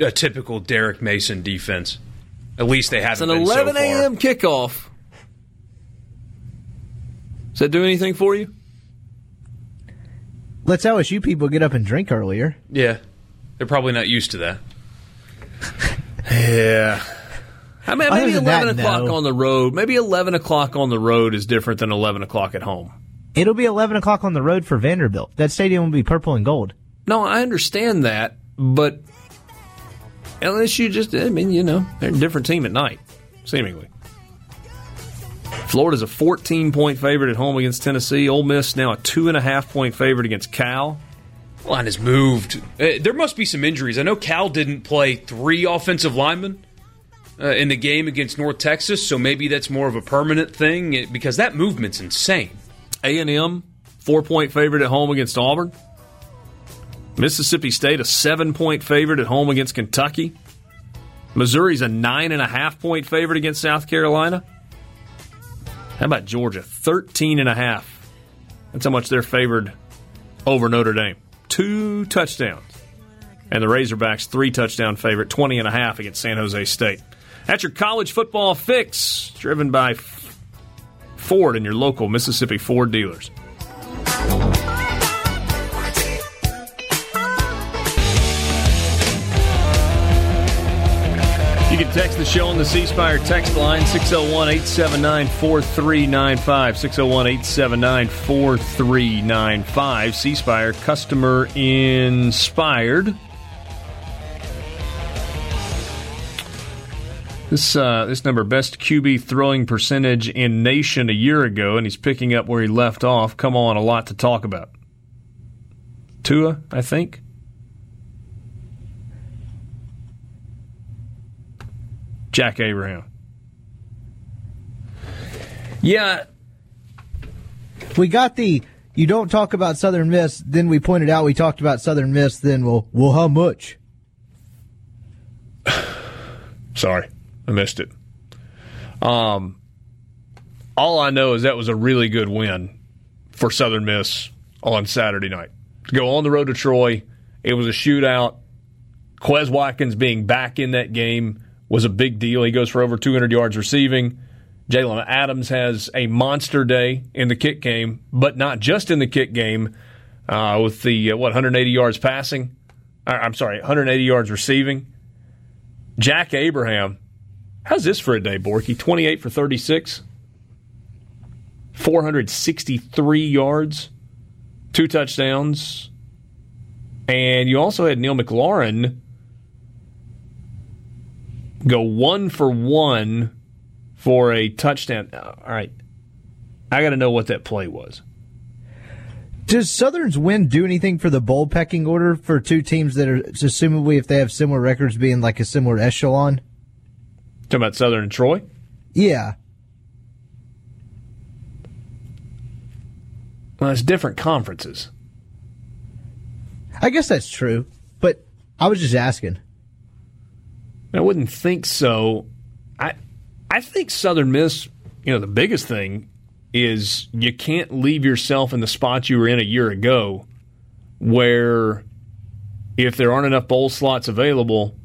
a typical Derek Mason defense. At least they haven't an been so 11 far. a.m. kickoff. Does that do anything for you? Let's LSU people get up and drink earlier. Yeah, they're probably not used to that. Yeah. I mean, maybe 11 that, o'clock no. on the road. Maybe 11 o'clock on the road is different than 11 o'clock at home. It'll be 11 o'clock on the road for Vanderbilt. That stadium will be purple and gold. No, I understand that, but LSU just, I mean, you know, they're a different team at night, seemingly. Florida's a 14 point favorite at home against Tennessee. Ole Miss now a two and a half point favorite against Cal. Line has moved. Uh, there must be some injuries. I know Cal didn't play three offensive linemen uh, in the game against North Texas, so maybe that's more of a permanent thing because that movement's insane. A&M, four point favorite at home against Auburn. Mississippi State, a seven point favorite at home against Kentucky. Missouri's a nine and a half point favorite against South Carolina. How about Georgia? 13 and a half. That's how much they're favored over Notre Dame. Two touchdowns. And the Razorbacks, three touchdown favorite, 20 and a half against San Jose State. That's your college football fix, driven by Ford and your local Mississippi Ford dealers. You can text the show on the C Spire text line 601 879 4395. 601 879 4395. C customer inspired. This uh, this number best QB throwing percentage in nation a year ago, and he's picking up where he left off. Come on, a lot to talk about. Tua, I think. Jack Abraham. Yeah, We got the you don't talk about Southern Miss, then we pointed out we talked about Southern Miss, then well, well, how much? Sorry, I missed it. Um, all I know is that was a really good win for Southern Miss on Saturday night. To go on the road to Troy, it was a shootout. Quez Watkins being back in that game was a big deal. He goes for over 200 yards receiving Jaylond Adams has a monster day in the kick game, but not just in the kick game, uh, with the, uh, what, 180 yards passing? Uh, I'm sorry, 180 yards receiving. Jack Abraham, how's this for a day, Borky? 28 for 36, 463 yards, two touchdowns. And you also had Neil McLaurin go one for one for a touchdown. Uh, all right. I got to know what that play was. Does Southern's win do anything for the bowl pecking order for two teams that are assumably if they have similar records being like a similar echelon? Talking about Southern and Troy? Yeah. Well, it's different conferences. I guess that's true, but I was just asking. I wouldn't think so. I I think Southern Miss, you know, the biggest thing is you can't leave yourself in the spot you were in a year ago where if there aren't enough bowl slots available,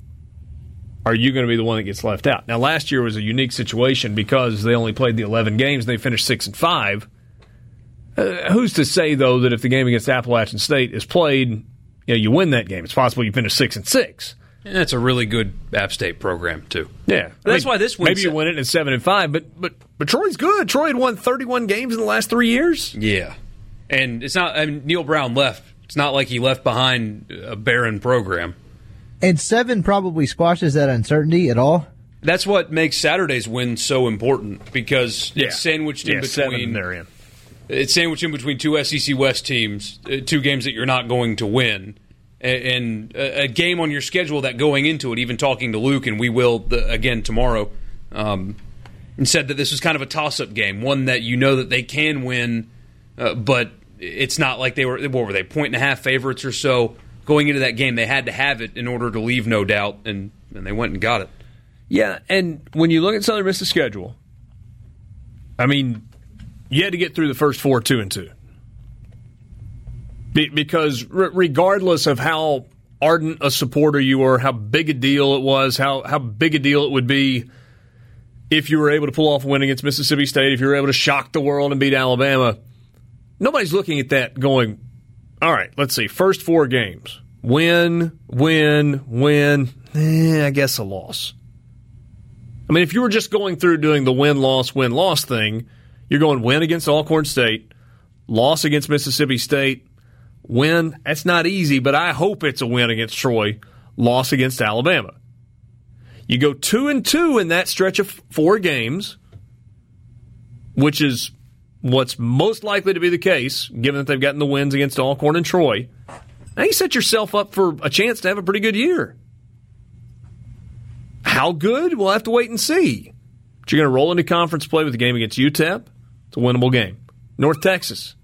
are you going to be the one that gets left out? Now, last year was a unique situation because they only played the 11 games and they finished 6 and 5. Uh, who's to say, though, that if the game against Appalachian State is played, you know, you win that game? It's possible you finish 6 and 6. And that's a really good App State program too. Yeah, that's why this maybe you win it at seven and five, but but but Troy's good. Troy had won thirty one games in the last three years. Yeah, and it's not. I mean, Neal Brown left. It's not like he left behind a barren program. And seven probably squashes that uncertainty at all. That's what makes Saturday's win so important because Yeah. it's sandwiched Yeah, in between. and they're in. It's sandwiched in between two SEC West teams, uh, two games that you're not going to win, a- and a game on your schedule that going into it. Even talking to Luke, and we will again tomorrow, um, and said that this was kind of a toss-up game, one that you know that they can win, uh, but it's not like they were. What were they? Point and a half favorites or so going into that game. They had to have it in order to leave no doubt, and and they went and got it. Yeah, and when you look at Southern Miss's schedule, I mean, you had to get through the first four, two and two, Be- because regardless of how ardent a supporter you were, how big a deal it was, how how big a deal it would be if you were able to pull off a win against Mississippi State, if you were able to shock the world and beat Alabama, nobody's looking at that going, all right, let's see, first four games, win, win, win, eh, I guess a loss. I mean, if you were just going through doing the win loss win loss thing, you're going win against Alcorn State, loss against Mississippi State, win. That's not easy, but I hope it's a win against Troy, loss against Alabama. You go two and two in that stretch of four games, which is what's most likely to be the case, given that they've gotten the wins against Alcorn and Troy. Now you set yourself up for a chance to have a pretty good year. How good? We'll have to wait and see. But you're going to roll into conference play with a game against UTEP. It's a winnable game. North Texas.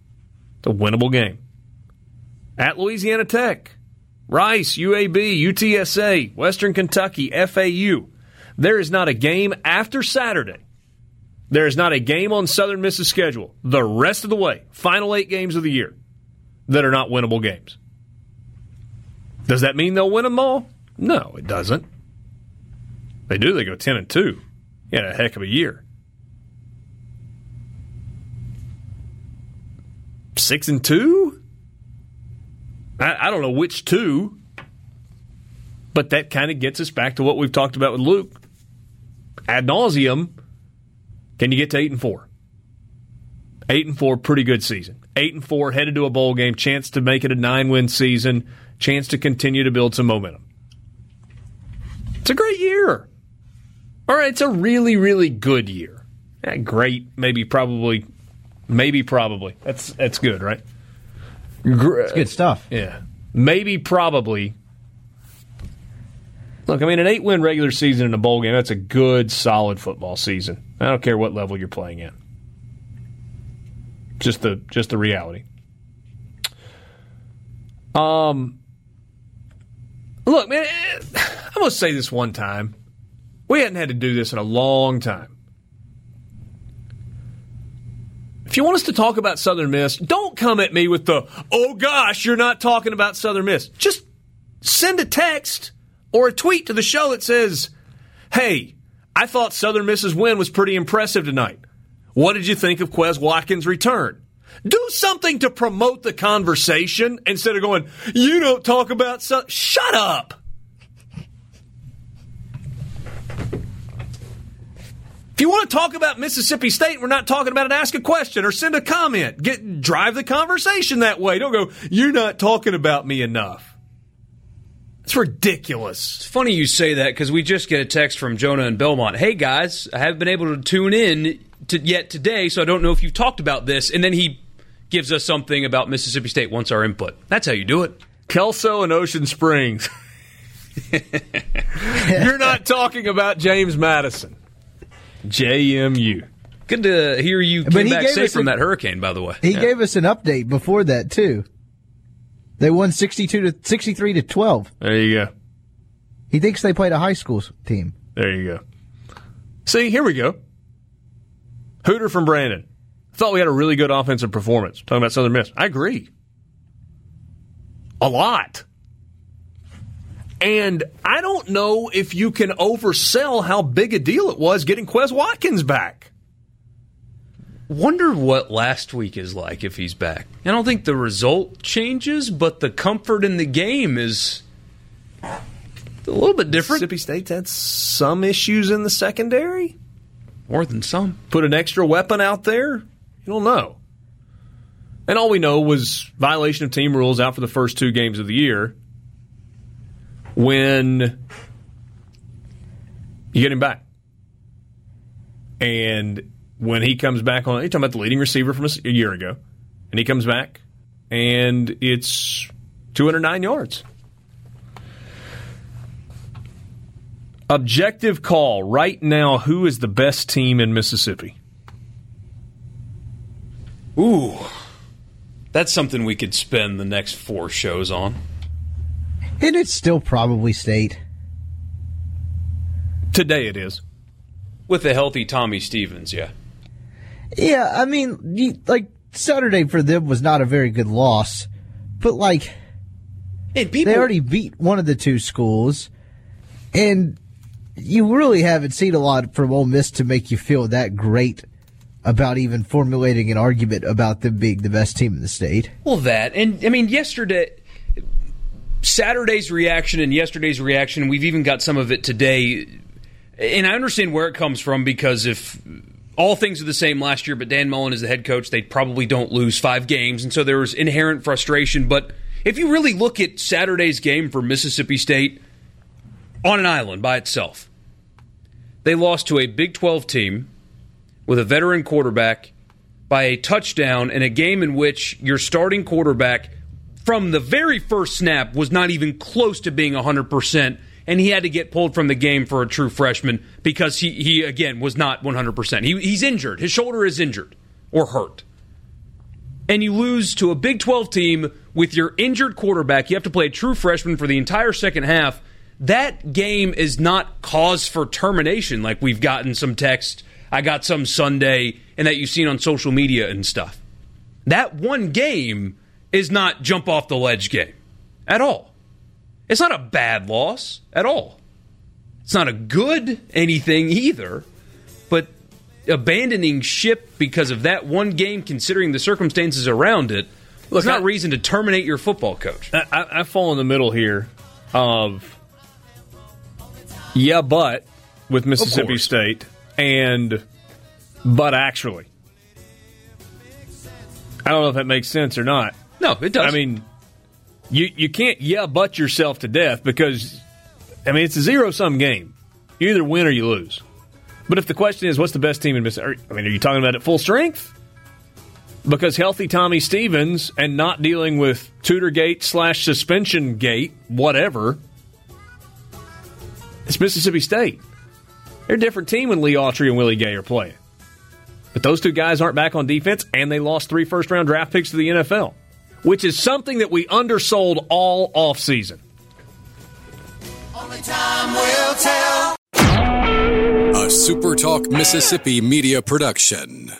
It's a winnable game. At Louisiana Tech. Rice, UAB, UTSA, Western Kentucky, FAU. There is not a game after Saturday. There is not a game on Southern Miss's schedule the rest of the way, final eight games of the year, that are not winnable games. Does that mean they'll win them all? No, it doesn't. They do. They go ten and two. He had a heck of a year. Six and two. I, I don't know which two, but that kind of gets us back to what we've talked about with Luke ad nauseum. Can you get to eight and four? Eight and four, pretty good season. Eight and four, headed to a bowl game, chance to make it a nine win season, chance to continue to build some momentum. It's a great year. All right, it's a really, really good year. Eh, great, maybe, probably, maybe, probably. That's that's good, right? It's good stuff. Yeah, maybe, probably. Look, I mean, an eight-win regular season in a bowl game—that's a good, solid football season. I don't care what level you're playing in. Just the just the reality. Um, look, man, I'm gonna say this one time. We hadn't had to do this in a long time. If you want us to talk about Southern Miss, don't come at me with the, oh gosh, you're not talking about Southern Miss. Just send a text or a tweet to the show that says, hey, I thought Southern Miss's win was pretty impressive tonight. What did you think of Quez Watkins' return? Do something to promote the conversation instead of going, you don't talk about so Shut up. If you want to talk about Mississippi State, we're not talking about it. Ask a question or send a comment. Get drive the conversation that way. Don't go. You're not talking about me enough. It's ridiculous. It's funny you say that because we just get a text from Jonah and Belmont. Hey guys, I haven't been able to tune in to, yet today, so I don't know if you've talked about this. And then he gives us something about Mississippi State. Wants our input. That's how you do it. Kelso and Ocean Springs. You're not talking about James Madison. JMU. Good to hear you But came he back gave safe us from a- that hurricane. By the way, He gave us an update before that too. They won sixty-two to sixty-three to twelve. There you go. He thinks they played a high school team. There you go. See, here we go. Hooter from Brandon. Thought we had a really good offensive performance. Talking about Southern Miss. I agree. A lot. And I don't know if you can oversell how big a deal it was getting Quez Watkins back. Wonder what last week is like if he's back. I don't think the result changes, but the comfort in the game is a little bit different. Mississippi State had some issues in the secondary. More than some. Put an extra weapon out there. You don't know. And all we know was violation of team rules out for the first two games of the year. When you get him back, and when he comes back on, you're talking about the leading receiver from a year ago, and he comes back, and it's 209 yards. Objective call right now. Who is the best team in Mississippi? Ooh. That's something we could spend the next four shows on. And it's still probably state. Today it is. With a healthy Tommy Stevens, yeah. Yeah, I mean, like Saturday for them was not a very good loss, but like And people they already beat one of the two schools, and you really haven't seen a lot from Ole Miss to make you feel that great about even formulating an argument about them being the best team in the state. Well, that and I mean yesterday, Saturday's reaction and yesterday's reaction. We've even got some of it today, and I understand where it comes from because if all things are the same last year, but Dan Mullen is the head coach, they probably don't lose five games, and so there was inherent frustration. But if you really look at Saturday's game for Mississippi State on an island by itself, they lost to a Big Twelve team with a veteran quarterback by a touchdown in a game in which your starting quarterback from the very first snap was not even close to being 100% and he had to get pulled from the game for a true freshman because he, he again was not 100%. He, he's injured. His shoulder is injured or hurt. And you lose to a Big 12 team with your injured quarterback. You have to play a true freshman for the entire second half. That game is not cause for termination like we've gotten some text I got some Sunday and that you've seen on social media and stuff. That one game is not jump off the ledge game at all. It's not a bad loss at all. It's not a good anything either, but abandoning ship because of that one game, considering the circumstances around it, Look, it's not I- reason to terminate your football coach. I, I, I fall in the middle here of yeah, but with Mississippi. State and but actually. I don't know if that makes sense or not. No, it does. I mean, you you can't yeah butt yourself to death because I mean it's a zero sum game. You either win or you lose. But if the question is what's the best team in Mississippi, I mean, are you talking about at full strength? Because healthy Tommy Stevens and not dealing with Tutor Gate slash suspension gate, whatever, it's Mississippi State. They're a different team when Lee Autry and Willie Gay are playing. But those two guys aren't back on defense, and they lost three first round draft picks to the NFL, which is something that we undersold all offseason. Only time will tell. A SuperTalk Mississippi media production.